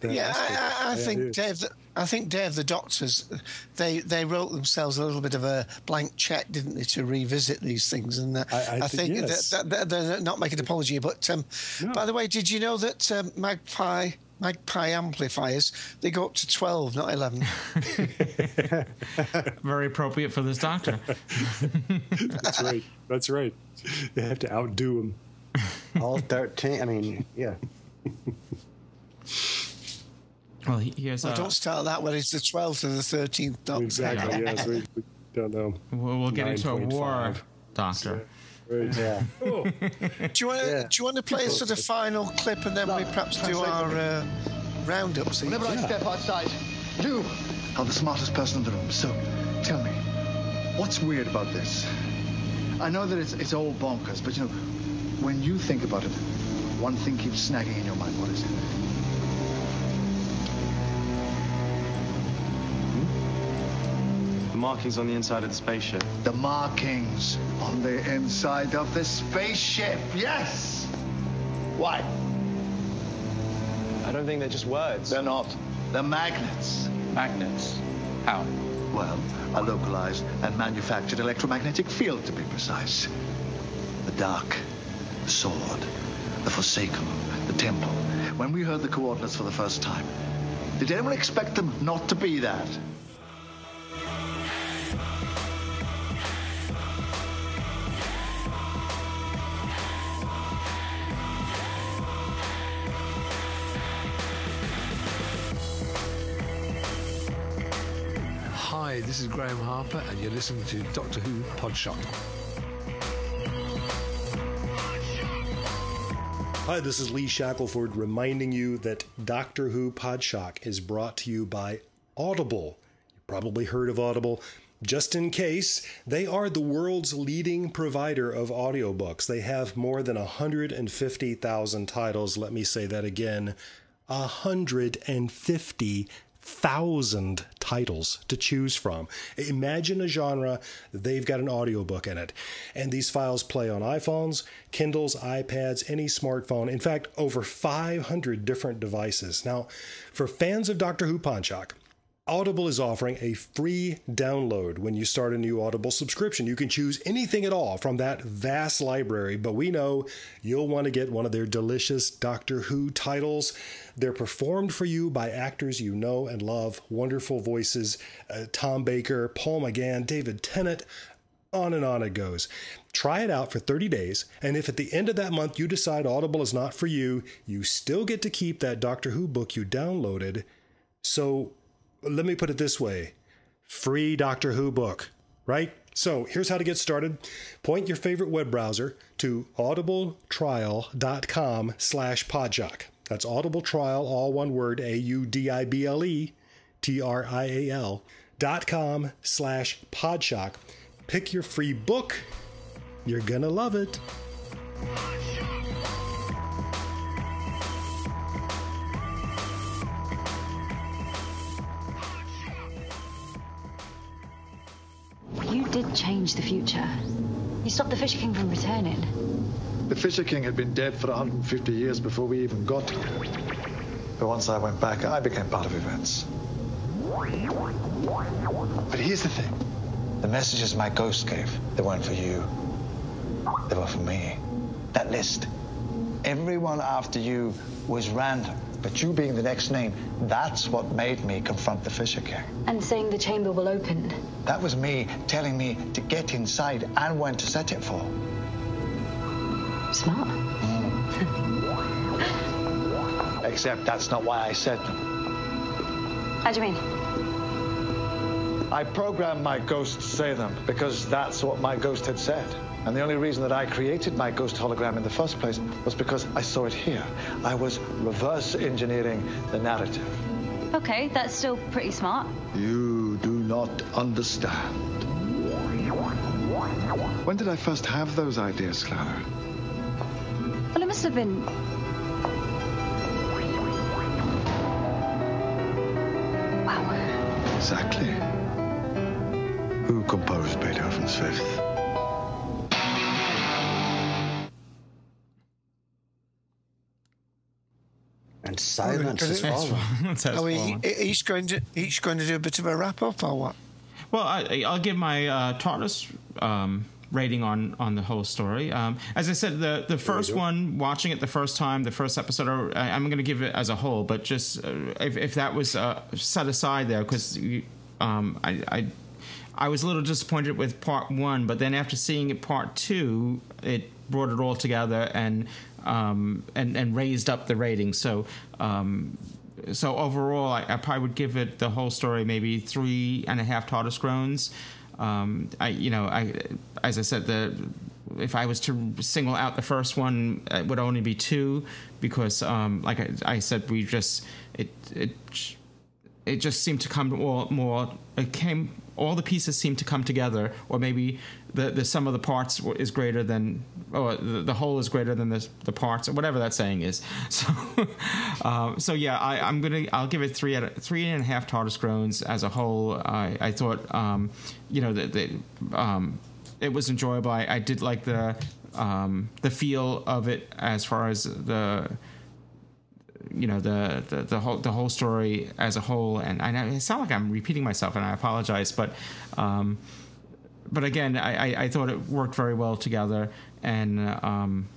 that yeah, aspect. I, I, I think, it- Dave, that, I think Day of the Doctors, they they wrote themselves a little bit of a blank check, didn't they, to revisit these things? And uh, I- I I, think- think yes. that, that, that they're not making an apology. But um, by the way, did you know that um, Magpie Magpie amplifiers they go up to twelve, not eleven? <laughs> Very appropriate for this doctor. <laughs> That's right. That's right. They have to outdo him. All 13. I mean, yeah. Well, he- here's Well, uh, don't start that when it's the twelfth or the thirteenth Doctor. Exactly. yes. We, we don't know. We'll, we'll get into a war, 9.5. doctor. Right. Yeah. Oh. Do you want to? Do you want to play a sort of final clip and then we perhaps do our uh, roundup? See? Whenever I step outside, you are the smartest person in the room. So, tell me, what's weird about this? I know that it's, it's all bonkers, but you know, when you think about it, one thing keeps snagging in your mind. What is it? Markings on the inside of the spaceship. The markings on the inside of the spaceship. Yes. Why? I don't think they're just words. They're not. They're magnets. Magnets? How? Well, a localized and manufactured electromagnetic field, to be precise. The dark, the sword, the forsaken, the temple. When we heard the coordinates for the first time, did anyone expect them not to be that? Hi, this is Graeme Harper, and you're listening to Doctor Who Podshock. Hi, this is Lee Shackleford reminding you that Doctor Who Podshock is brought to you by Audible. You probably heard of Audible. Just in case, they are the world's leading provider of audiobooks. They have more than 150,000 titles. Let me say that again 150,000 titles to choose from. Imagine a genre, they've got an audiobook in it. And these files play on iPhones, Kindles, iPads, any smartphone. In fact, over 500 different devices. Now, for fans of Doctor Who Podshock, Audible is offering a free download when you start a new Audible subscription. You can choose anything at all from that vast library, but we know you'll want to get one of their delicious Doctor Who titles. They're performed for you by actors you know and love, wonderful voices uh, Tom Baker, Paul McGann, David Tennant. On and on it goes. Try it out for 30 days, and if at the end of that month you decide Audible is not for you, you still get to keep that Doctor Who book you downloaded. So let me put it this way free Doctor Who book, right? So here's how to get started. Point your favorite web browser to audibletrial.com slash podshock. That's Audible Trial, all one word, A-U-D-I-B-L-E, T-R-I-A-L, dot com slash podshock. Pick your free book. You're gonna love it. You did change the future. You stopped the Fisher King from returning. The Fisher King had been dead for 150 years before we even got here. But once I went back, I became part of events. But here's the thing. The messages my ghost gave, they weren't for you. They were for me. That list. Everyone after you was random. But you being the next name, that's what made me confront the Fisher King. And saying the chamber will open. That was me telling me to get inside and when to set it for. Except that's not why I said them. How do you mean? I programmed my ghost to say them because that's what my ghost had said. And the only reason that I created my ghost hologram in the first place was because I saw it here. I was reverse engineering the narrative. Okay, that's still pretty smart. You do not understand. When did I first have those ideas, Clara? Well, must have been. Wow. Exactly. Who composed Beethoven's Fifth? And silence is <laughs> Silence has Are we each going to each going to do a bit of a wrap up or what? Well, I, I'll give my uh, TARDIS um, rating on on the whole story. Um, as I said, the the first one, watching it the first time, the first episode, I, I'm going to give it as a whole. But just uh, if if that was uh, set aside there, because um, I. I I was a little disappointed with part one, but then after seeing it part two, it brought it all together and um, and and raised up the rating. So um, so overall, I, I probably would give it the whole story maybe three and a half TARDIS groans. Um, I you know I as I said the if I was to single out the first one, it would only be two because um, like I, I said, we just it it it just seemed to come more more it came all the pieces seem to come together or maybe the the sum of the parts is greater than or the, the whole is greater than the the parts or whatever that saying is. <laughs> So um, so yeah I, I'm gonna I'll give it three out of, three and a half TARDIS groans as a whole. I, I thought um, you know that um, it was enjoyable. I, I did like the um, the feel of it as far as the you know the, the the whole the whole story as a whole. And I know it sounds like I'm repeating myself and I apologize but um but again I, I, I thought it worked very well together. And um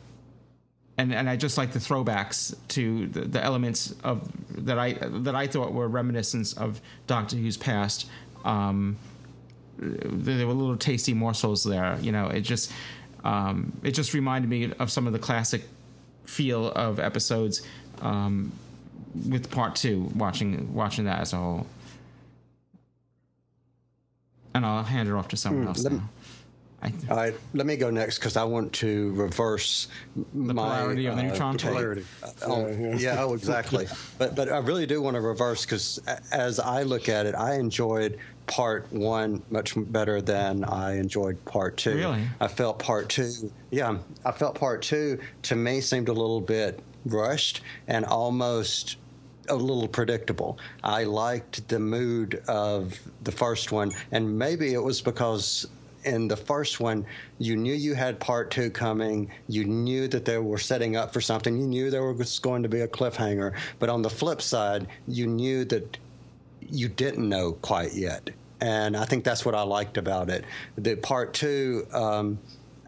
and and I just like the throwbacks to the, the elements of that I that I thought were reminiscence of Doctor Who's past. Um there were little tasty morsels there you know it just um it just reminded me of some of the classic feel of episodes um, with part two, watching watching that as a whole. And I'll hand it off to someone Hmm, else let me- now. All right, let me go next because I want to reverse the my polarity of the neutron take. tape. Uh, oh, yeah, oh, exactly. <laughs> but but I really do want to reverse because as I look at it, I enjoyed part one much better than I enjoyed part two. Really? I felt part two. Yeah, I felt part two to me seemed a little bit rushed and almost a little predictable. I liked the mood of the first one, and maybe it was because in the first one, you knew you had part two coming. You knew that they were setting up for something. You knew there was going to be a cliffhanger. But on the flip side, you knew that you didn't know quite yet. And I think that's what I liked about it. The part two, um,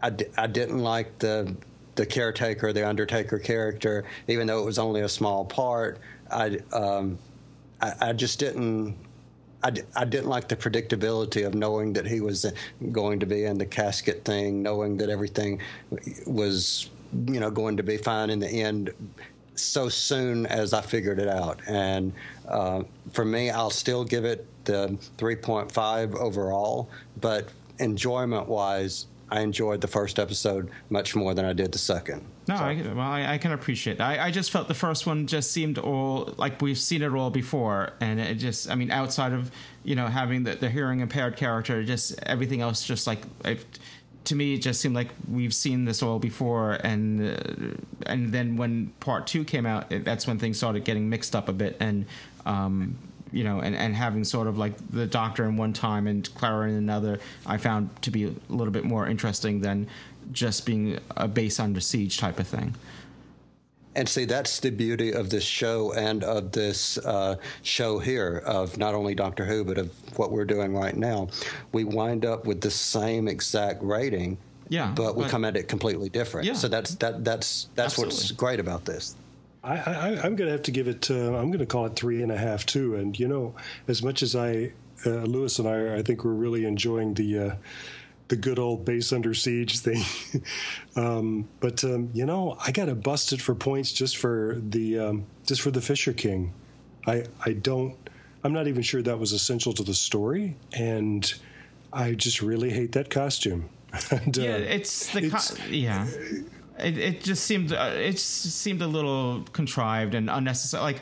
I, d- I didn't like the the caretaker, the Undertaker character, even though it was only a small part. I um, I, I just didn't. I, I didn't like the predictability of knowing that he was going to be in the casket thing, knowing that everything was, you know, going to be fine in the end so soon as I figured it out. And uh, for me, I'll still give it the 3.5 overall, but enjoyment wise, I enjoyed the first episode much more than I did the second. No, I, well, I, I can appreciate that. I, I just felt the first one just seemed all like we've seen it all before, and it just, I mean, outside of you know having the, the hearing impaired character, just everything else, just like it, to me, it just seemed like we've seen this all before, and uh, and then when part two came out, it, that's when things started getting mixed up a bit, and um, you know, and, and having sort of like the Doctor in one time and Clara in another, I found to be a little bit more interesting than just being a base under siege type of thing. And see, that's the beauty of this show and of this uh, show here, of not only Doctor Who, but of what we're doing right now. We wind up with the same exact rating, Yeah, but we but- come at it completely different. Yeah. So that's that that's that's what's great about this. I, I, I'm going to have to give it. Uh, I'm going to call it three and a half too. And you know, as much as I, uh, Louis and I, I think we're really enjoying the uh, the good old base under siege thing. <laughs> um, but um, you know, I got to bust it for points just for the um, just for the Fisher King. I I don't. I'm not even sure that was essential to the story, and I just really hate that costume. <laughs> and, uh, yeah, it's the co- yeah. It, it just seemed uh, it just seemed a little contrived and unnecessary. Like,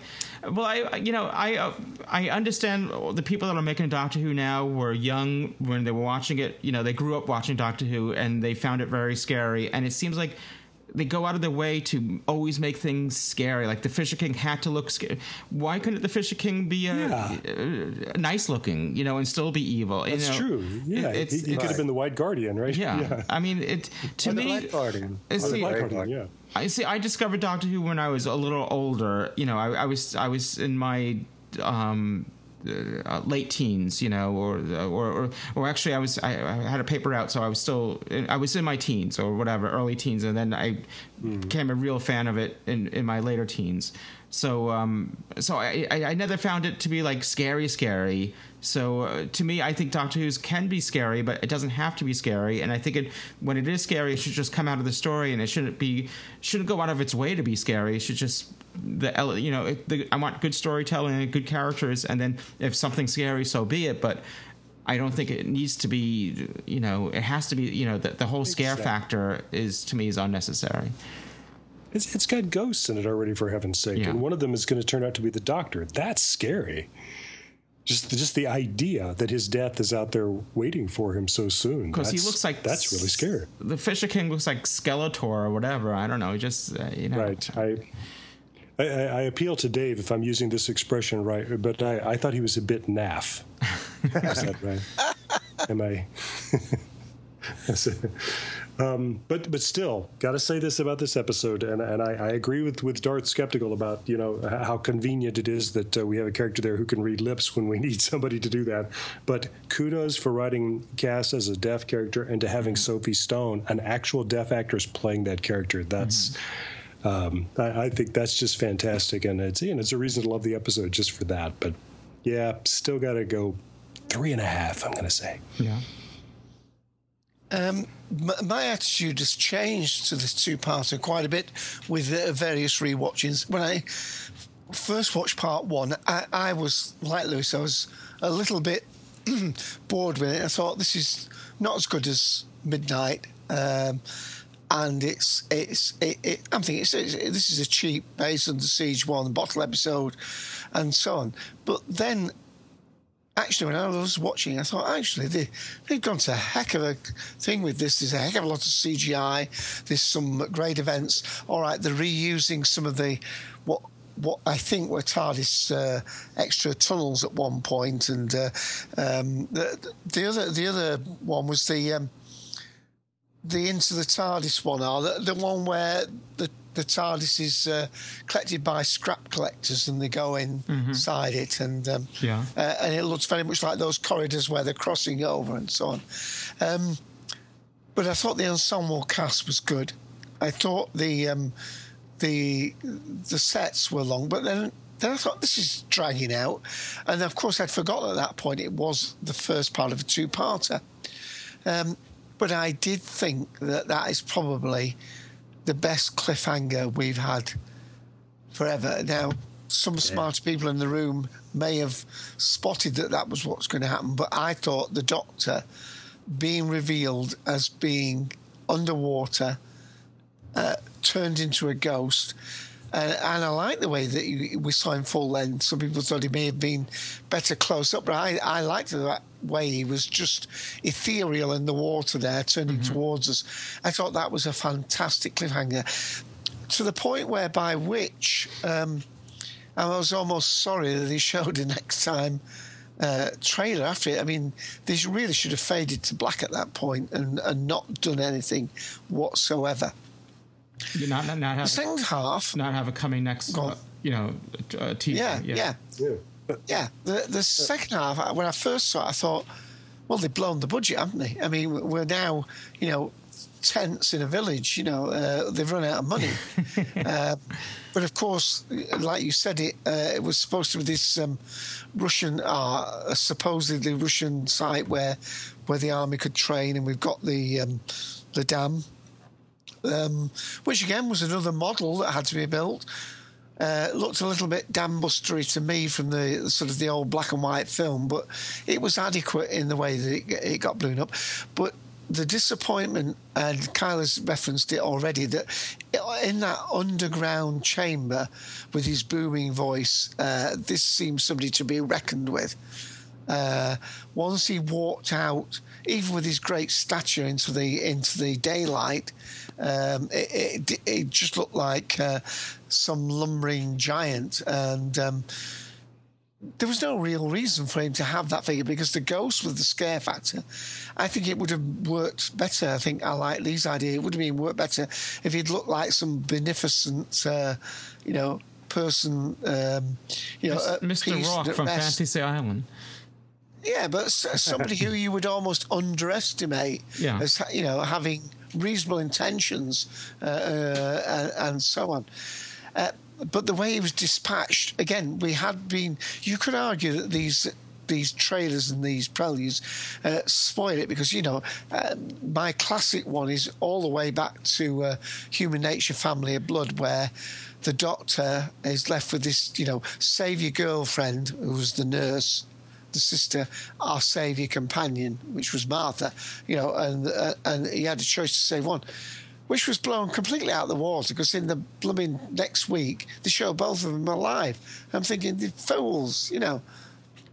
well, I you know I uh, I understand the people that are making Doctor Who now were young when they were watching it. You know, they grew up watching Doctor Who and they found it very scary. And it seems like they go out of their way to always make things scary. Like the Fisher King had to look scary. Why couldn't the Fisher King be uh, uh, nice looking? You know, and still be evil. You That's know? true. Yeah, It- he, he could have been the White Guardian, right? Yeah. I mean, it to Or the me. Black Guardian. it's the the- Black Guardian, yeah. I see. I discovered Doctor Who when I was a little older. You know, I, I was I was in my um, uh, late teens, you know, or or or, or actually, I was I, I, had a paper out, so I was still I was in my teens or whatever, early teens, and then I mm. became a real fan of it in in my later teens. So um, so I, I, I never found it to be like scary, scary. So uh, to me, I think Doctor Who's can be scary, but it doesn't have to be scary. And I think it when it is scary, it should just come out of the story, and it shouldn't be shouldn't go out of its way to be scary. It should just the you know the, I want good storytelling and good characters, and then if something's scary, so be it. But I don't think it needs to be, you know, it has to be, you know, the, the whole scare factor is to me is unnecessary. It's, it's got ghosts in it already, for heaven's sake, yeah. and one of them is going to turn out to be the doctor. That's scary. Just, just the idea that his death is out there waiting for him so soon. Because he looks like that's really scary. The Fisher King looks like Skeletor or whatever. I don't know. Just uh, you know. Right. I, I, I, appeal to Dave if I'm using this expression right, but I, I thought he was a bit naff. <laughs> is that right? Am I? <laughs> Um, but but still, got to say this about this episode, and and I, I, agree with with Darth skeptical about you know how convenient it is that uh, we have a character there who can read lips when we <laughs> need somebody to do that. But kudos for writing Cass as a deaf character and to having Sophie Stone, an actual deaf actress, playing that character. That's. Mm-hmm. Um, I, I, think that's just fantastic, and it's you know, it's a reason to love the episode just for that. But yeah, still got to go three and a half. I'm going to say. Yeah. Um, my attitude has changed to this two-parter quite a bit with uh, various re-watchings. When I first watched part one, I, I was like Louis. I was a little bit <clears throat> bored with it. I thought this is not as good as Midnight. Um, and it's it's it, it, I'm thinking it's, it's, this is a cheap based on the Siege one bottle episode, and so on. But then actually, when I was watching, I thought, actually, they, have gone to a heck of a thing with this. There's a heck of a lot of CGI. There's some great events. All right, they're reusing some of the what what I think were TARDIS uh, extra tunnels at one point, and uh, um, the, the other the other one was the um, the into the TARDIS one, are the, the one where the the TARDIS is uh, collected by scrap collectors, and they go mm-hmm. inside mm-hmm. it, and um, yeah, uh, and it looks very much like those corridors where they're crossing over and so on. Um, but I thought the ensemble cast was good. I thought the um, the the sets were long, but then then I thought this is dragging out, and of course I'd forgotten at that point it was the first part of a two-parter. Um, but I did think that that is probably the best cliffhanger we've had forever. Now, some yeah. smart people in the room may have spotted that that was what's going to happen, but I thought the Doctor being revealed as being underwater, uh, turned into a ghost, uh, and I like the way that we saw him full length. Some people thought he may have been better close up, but I, I liked that way. He was just ethereal in the water there, turning mm-hmm. towards us. I thought that was a fantastic cliffhanger to the point whereby which um, I was almost sorry that he showed the next time. Uh, trailer after it. I mean, they really should have faded to black at that point and, and not done anything whatsoever. Not, not, not have the second half. Not have a coming next, uh, you know, uh, TV. Yeah, yeah, yeah. yeah. yeah. The the second half, when I first saw it, I thought, well, they've blown the budget, haven't they? I mean, we're now, you know, tents in a village. You know, uh, they've run out of money. <laughs> uh, but of course, like you said, it uh, it was supposed to be this um, Russian, uh, supposedly Russian site where where the army could train, and we've got the um, the dam um, which again was another model that had to be built. Uh, looked a little bit dambustery to me from the sort of the old black and white film, but it was adequate in the way that it, it got blown up. But the disappointment, and Kyle has referenced it already, that in that underground chamber with his booming voice, uh, this seems somebody to be reckoned with. Uh, once he walked out, even with his great stature into the into the daylight, um, it, it, it, just looked like uh, some lumbering giant, and um, there was no real reason for him to have that figure because the ghost with the scare factor, I think it would have worked better. I think I like Lee's idea. It would have been worked better if he'd looked like some beneficent, uh, you know, person, um, you know, Mr. Roarke from rest. Fantasy Island. Yeah, but somebody who you would almost underestimate <laughs> Yeah. as you know having reasonable intentions uh, uh, and, so on. Uh, but the way he was dispatched, again, we had been. You could argue that these these trailers and these preludes uh, spoil it because you know uh, my classic one is all the way back to uh, Human Nature, Family of Blood, where the doctor is left with this, you know, save your girlfriend, who was the nurse, the sister, our saviour companion, which was Martha, you know, and uh, and he had a choice to save one, which was blown completely out of the water because in the blooming next week they show both of them alive. I'm thinking, the fools, you know.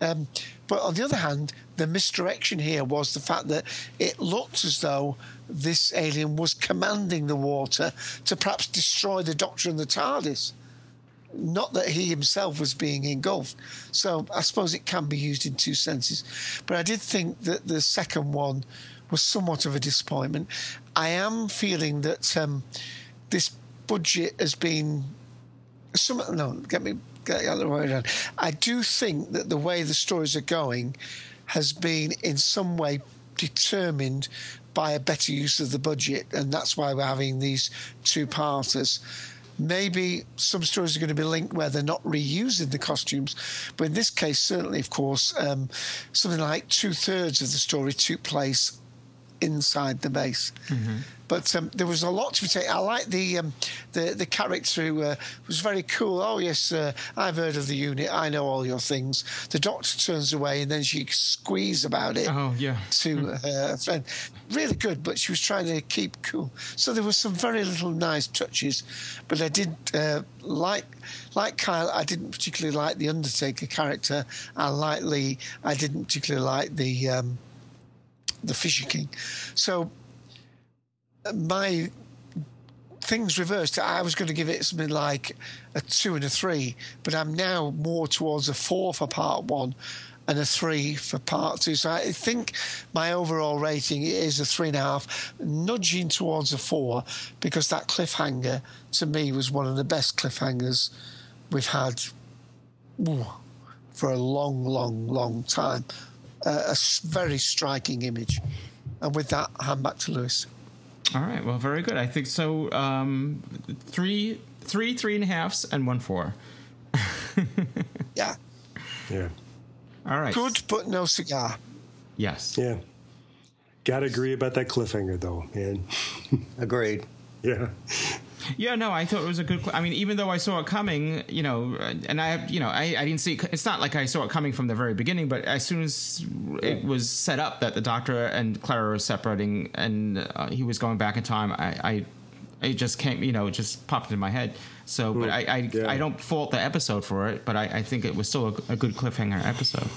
Um, but on the other hand, the misdirection here was the fact that it looked as though this alien was commanding the water to perhaps destroy the Doctor and the TARDIS not that he himself was being engulfed. So I suppose it can be used in two senses. But I did think that the second one was somewhat of a disappointment. I am feeling that um, this budget has been some no get me get the other way around. I do think that the way the stories are going has been in some way determined by a better use of the budget, and that's why we're having these two parters. Maybe some stories are going to be linked where they're not reusing the costumes, but in this case, certainly, of course, um, something like two thirds of the story took place inside the base. But um, there was a lot to be taken. I like the um, the the character who uh, was very cool. Oh yes, uh, I've heard of the unit. I know all your things. The doctor turns away, and then she squeezes about it. Oh yeah. To her friend, really good. But she was trying to keep cool. So there were some very little nice touches. But I did uh, like like Kyle. I didn't particularly like the Undertaker character. I like Lee. I didn't particularly like the. Um, the Fisher King. So my things reversed. I was going to give it something like a two and a three, but I'm now more towards a four for part one and a three for part two. So I think my overall rating is a three and a half, nudging towards a four, because that cliffhanger to me was one of the best cliffhangers we've had ooh, for a long, long, long time. Uh, a s- very striking image. And with that, I hand back to Louis. All right. Well, very good. I think so. Um, three, three, three and a halves, and one four. <laughs> Yeah. Yeah. All right. Good, but no cigar. Yes. Yeah. Got to agree about that cliffhanger, though, man. <laughs> Agreed. Yeah. Yeah, no, I thought it was a good. cl- I mean, even though I saw it coming, you know, and I, you know, I, I didn't see. It, it's not like I saw it coming from the very beginning, but as soon as it was set up that the Doctor and Clara were separating, and uh, he was going back in time, I, I, it just came, you know, it just popped into my head. So, but I, I, I don't fault the episode for it, but I, I think it was still a, a good cliffhanger episode.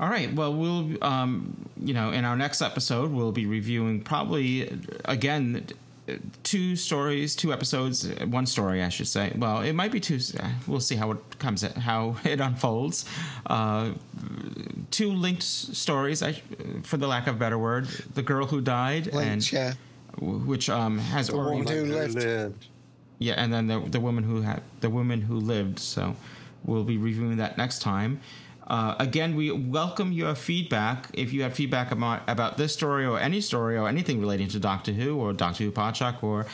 All right. Well, we'll, um, you know, in our next episode, we'll be reviewing probably again two stories, two episodes, one story, I should say. Well, it might be two. We'll see how it comes, how it unfolds. Uh, two linked stories, I, for the lack of a better word: the girl who died Linked, and yeah. which um, has The already woman who lived. yeah, and then the the woman who had the woman who lived. So we'll be reviewing that next time. Uh, again, we welcome your feedback. If you have feedback about about this story or any story or anything relating to Doctor Who or Doctor Who Podshock or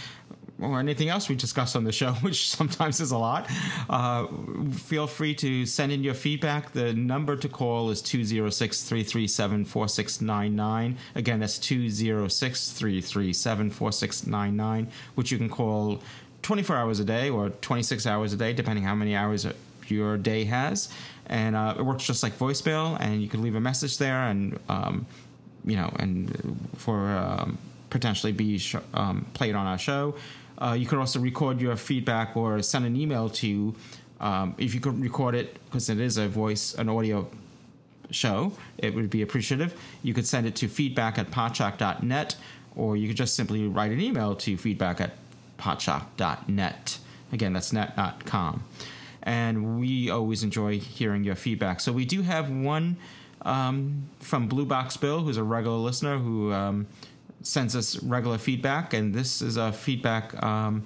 or anything else we discuss on the show, <laughs> which sometimes is a lot, uh, feel free to send in your feedback. The number to call is 206 337 4699. Again, that's 206 337 4699, which you can call 24 hours a day or 26 hours a day, depending how many hours your day has. And uh, it works just like voicemail, and you can leave a message there, and um, you know, and for um, potentially be sh- um, played on our show. Uh, you could also record your feedback or send an email to. Um, if you could record it because it is a voice, an audio show, it would be appreciative. You could send it to feedback at podshock.net, or you could just simply write an email to feedback at podshock.net. Again, that's net.com. And we always enjoy hearing your feedback. So we do have one um, from Blue Box Bill, who's a regular listener who um, sends us regular feedback. And this is a feedback um,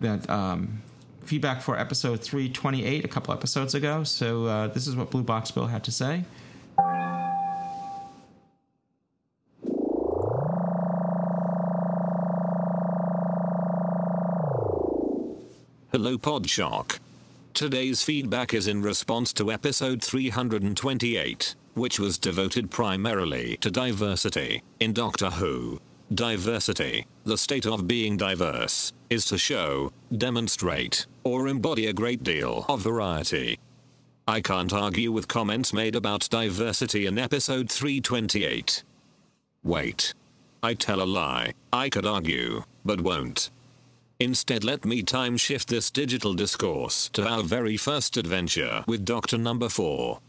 that um, feedback for episode 328 a couple episodes ago. So uh, this is what Blue Box Bill had to say. Hello Podshock. Today's feedback is in response to episode 328, which was devoted primarily to diversity in Doctor Who. Diversity, the state of being diverse, is to show, demonstrate, or embody a great deal of variety. I can't argue with comments made about diversity in episode 328. Wait. I tell a lie. I could argue, but won't. Instead, let me time shift this digital discourse to our very first adventure with Doctor Number 4.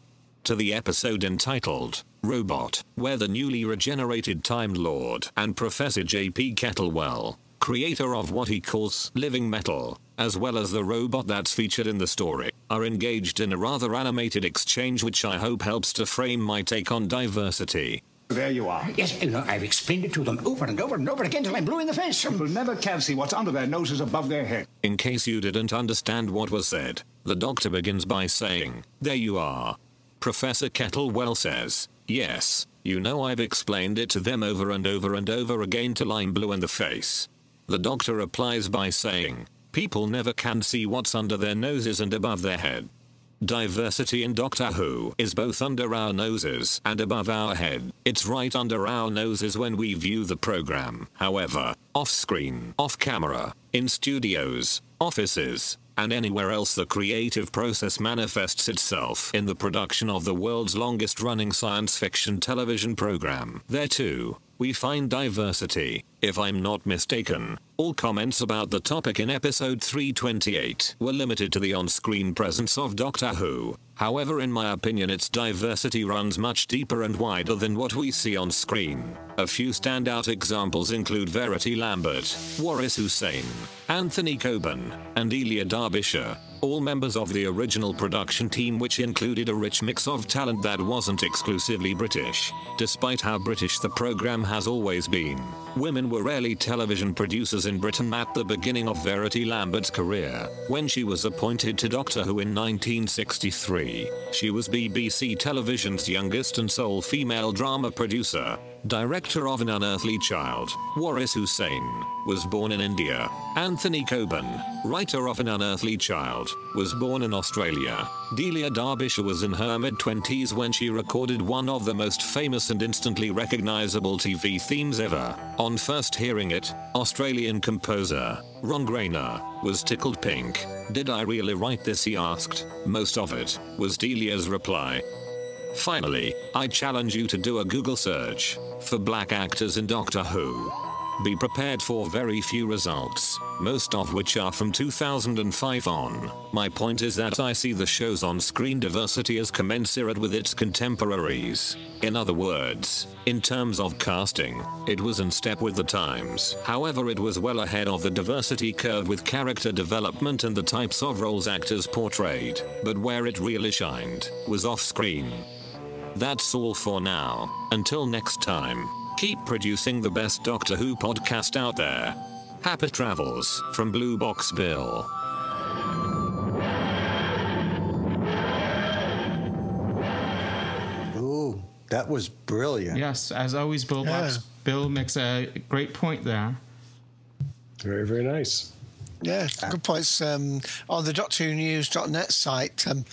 To the episode entitled Robot, where the newly regenerated Time Lord and Professor J.P. Kettlewell, creator of what he calls living metal, as well as the robot that's featured in the story, are engaged in a rather animated exchange which I hope helps to frame my take on diversity. There you are. Yes, you know, I've explained it to them over and over and over again till I'm blue in the face. People never can see what's under their noses above their head. In case you didn't understand what was said, the doctor begins by saying, There you are. Professor Kettlewell says, Yes, you know I've explained it to them over and over and over again till I'm blue in the face. The doctor replies by saying, People never can see what's under their noses and above their head. Diversity in Doctor Who is both under our noses and above our head. It's right under our noses when we view the program. However, off screen, off camera, in studios, offices, and anywhere else the creative process manifests itself in the production of the world's longest running science fiction television program. There too, we find diversity, if I'm not mistaken. All comments about the topic in episode 328 were limited to the on screen presence of Doctor Who. However, in my opinion, its diversity runs much deeper and wider than what we see on screen. A few standout examples include Verity Lambert, Waris Hussein, Anthony Coburn, and Delia Derbyshire, all members of the original production team, which included a rich mix of talent that wasn't exclusively British. Despite how British the program has always been, women were rarely television producers in Britain at the beginning of Verity Lambert's career. When she was appointed to Doctor Who in 1963, she was BBC Television's youngest and sole female drama producer. Director of An Unearthly Child, Waris Hussein, was born in India. Anthony Coburn, writer of An Unearthly Child, was born in Australia. Delia Derbyshire was in her mid 20s when she recorded one of the most famous and instantly recognizable TV themes ever. On first hearing it, Australian composer Ron Grainer was tickled pink. Did I really write this? he asked. Most of it was Delia's reply. Finally, I challenge you to do a Google search for black actors in Doctor Who. Be prepared for very few results, most of which are from 2005 on. My point is that I see the show's on screen diversity as commensurate with its contemporaries. In other words, in terms of casting, it was in step with the times. However, it was well ahead of the diversity curve with character development and the types of roles actors portrayed. But where it really shined was off screen. That's all for now. Until next time, keep producing the best Doctor Who podcast out there. Happy travels from Blue Box Bill. Ooh, that was brilliant. Yes, as always, Bill Box Bill makes a great point there. Very, very nice. Yeah, good points. Um, on the Doctor.News.net site, um,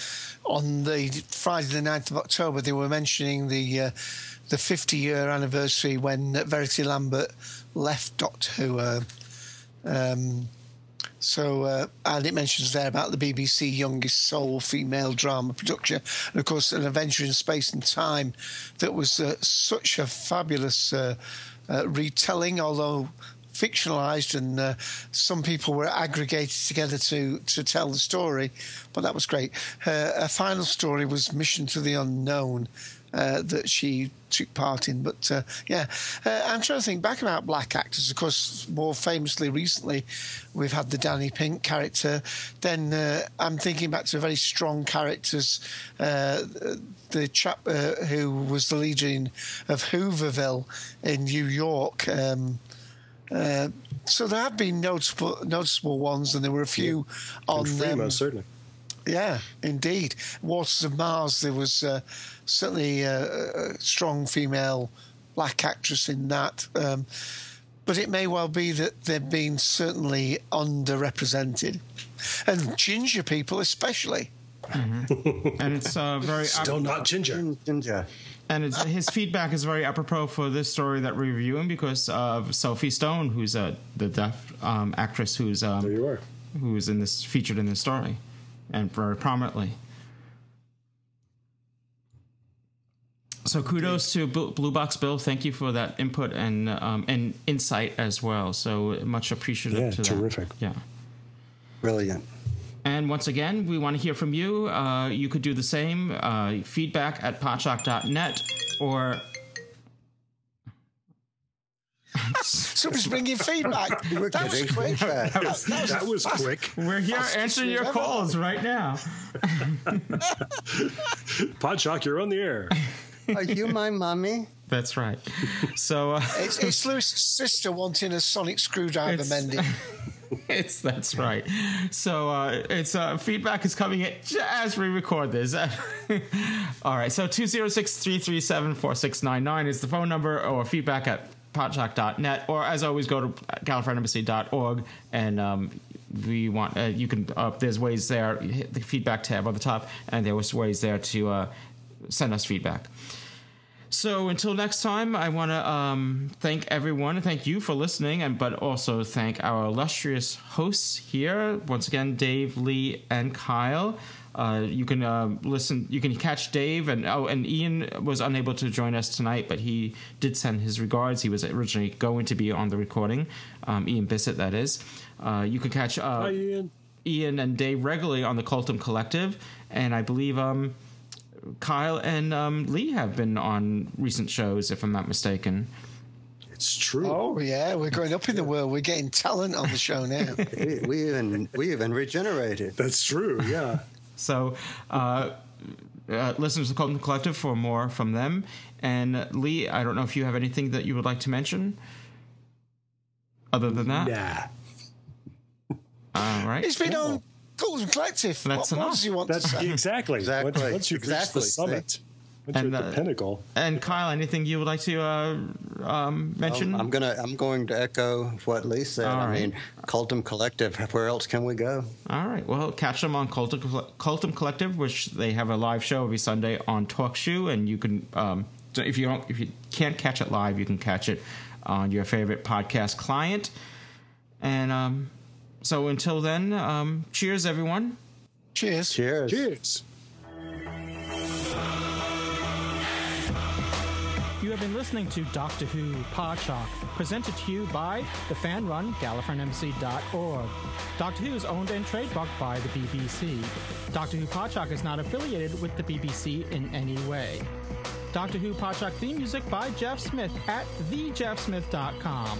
on the Friday the 9th of October, they were mentioning the uh, the 50 year anniversary when Verity Lambert left Doctor Who. Uh, um, so, uh, and it mentions there about the BBC youngest sole female drama production, and of course, an adventure in space and time that was uh, such a fabulous uh, uh retelling, although fictionalized, and uh, some people were aggregated together to to tell the story. But that was great. Her, her final story was Mission to the Unknown, uh, that she took part in. But uh, yeah, uh, I'm trying to think back about black actors. Of course, more famously recently, we've had the Danny Pink character. Then uh, I'm thinking back to very strong characters. Uh, the chap uh, who was the in, of Hooverville in New York. Um, uh, so there have been noticeable noticeable ones, and there were a few on. And Freema, um, certainly. yeah, indeed. Waters of Mars, there was uh, certainly a, a strong female black actress in that. Um, but it may well be that they've been certainly underrepresented. And ginger people, especially. and it's uh, very <laughs> Still not ginger. Ginger. And it's, his feedback is very apropos for this story that we're reviewing because of Sophie Stone, who's uh, the deaf um, actress who's um, there you are. who's in this featured in this story, and very prominently. So kudos to Bl- Blue Box Bill. Thank you for that input and um, and insight as well. So much appreciative Yeah, to terrific. that. Yeah. Brilliant. And once again, we want to hear from you. Uh, you could do the same. Uh, feedback at podshock.net or <laughs> Somebody's bringing feedback. <laughs> We're That was getting quick. feedback. <laughs> That was, That was quick. we're here Fastest answering your ever- calls right now. Podshock, you're on the air. Are you my mummy? That's right. So uh, It's, it's Louis's sister wanting a sonic screwdriver It's- mending. <laughs> it's that's right. So uh, it's uh, feedback is coming in as we record this. <laughs> All right. So 206-337-4699 is the phone number or feedback at podshock.net or as always go to gallifreyanembassy.org and um, we want uh, you can uh, there's ways there hit the feedback tab on the top and there was ways there to uh, send us feedback. So until next time, I want to um, thank everyone. Thank you for listening, and but also thank our illustrious hosts here once again, Dave, Lee, and Kyle. Uh, you can uh, listen. You can catch Dave and oh, and Ian was unable to join us tonight, but he did send his regards. He was originally going to be on the recording. Um, Ian Bissett, that is. Uh, you can catch uh, Hi, Ian. Ian and Dave regularly on the Cultdom Collective, and I believe um, Kyle and um, Lee have been on recent shows, if I'm not mistaken. It's true. Oh yeah, we're going up in the world. We're getting talent on the show now. <laughs> we, we even we even regenerated. That's true. Yeah. <laughs> So, uh, uh, listen to the Cultdom Collective for more from them. And Lee, I don't know if you have anything that you would like to mention. Other than that, Yeah. all right. It's been on Golden Collective. That's what enough. does he want That's to say? exactly. Exactly. Once, once you've Exactly. reached the summit, once And, you're at uh, the pinnacle. And Kyle, anything you would like to uh, um, mention? I'm gonna I'm going to echo what Lee said. All I right. mean, Cultdom Collective. Where else can we go? All right. Well, catch them on Cultdom, Cultdom Collective, which they have a live show every Sunday on TalkShoe, and you can, um, so if you don't, if you can't catch it live, you can catch it on your favorite podcast client. And um, so until then, um, cheers, everyone. Cheers. Cheers. Cheers. You have been listening to Doctor Who Podshock, presented to you by the fan-run GallifreyanEmbassy.org. Doctor Who is owned and trademarked by the BBC. Doctor Who Podshock is not affiliated with the BBC in any way. Doctor Who Podshock theme music by Jeff Smith at thejeffsmith.com.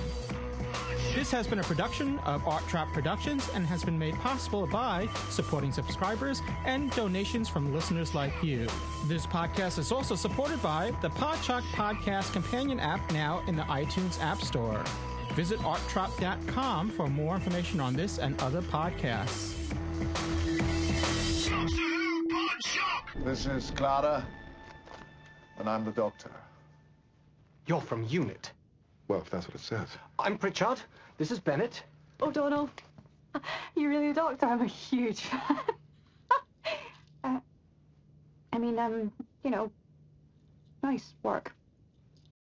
This has been a production of Art Trap Productions and has been made possible by supporting subscribers and donations from listeners like you. This podcast is also supported by the Podshock Podcast Companion app now in the iTunes App Store. Visit arttrap.com for more information on this and other podcasts. This is Clara, and I'm the doctor. You're from UNIT. Well, if that's what it says. I'm Pritchard. This is Bennett. O'Donnell. You're really a doctor. I'm a huge fan. <laughs> uh, I mean, um, you know, nice work.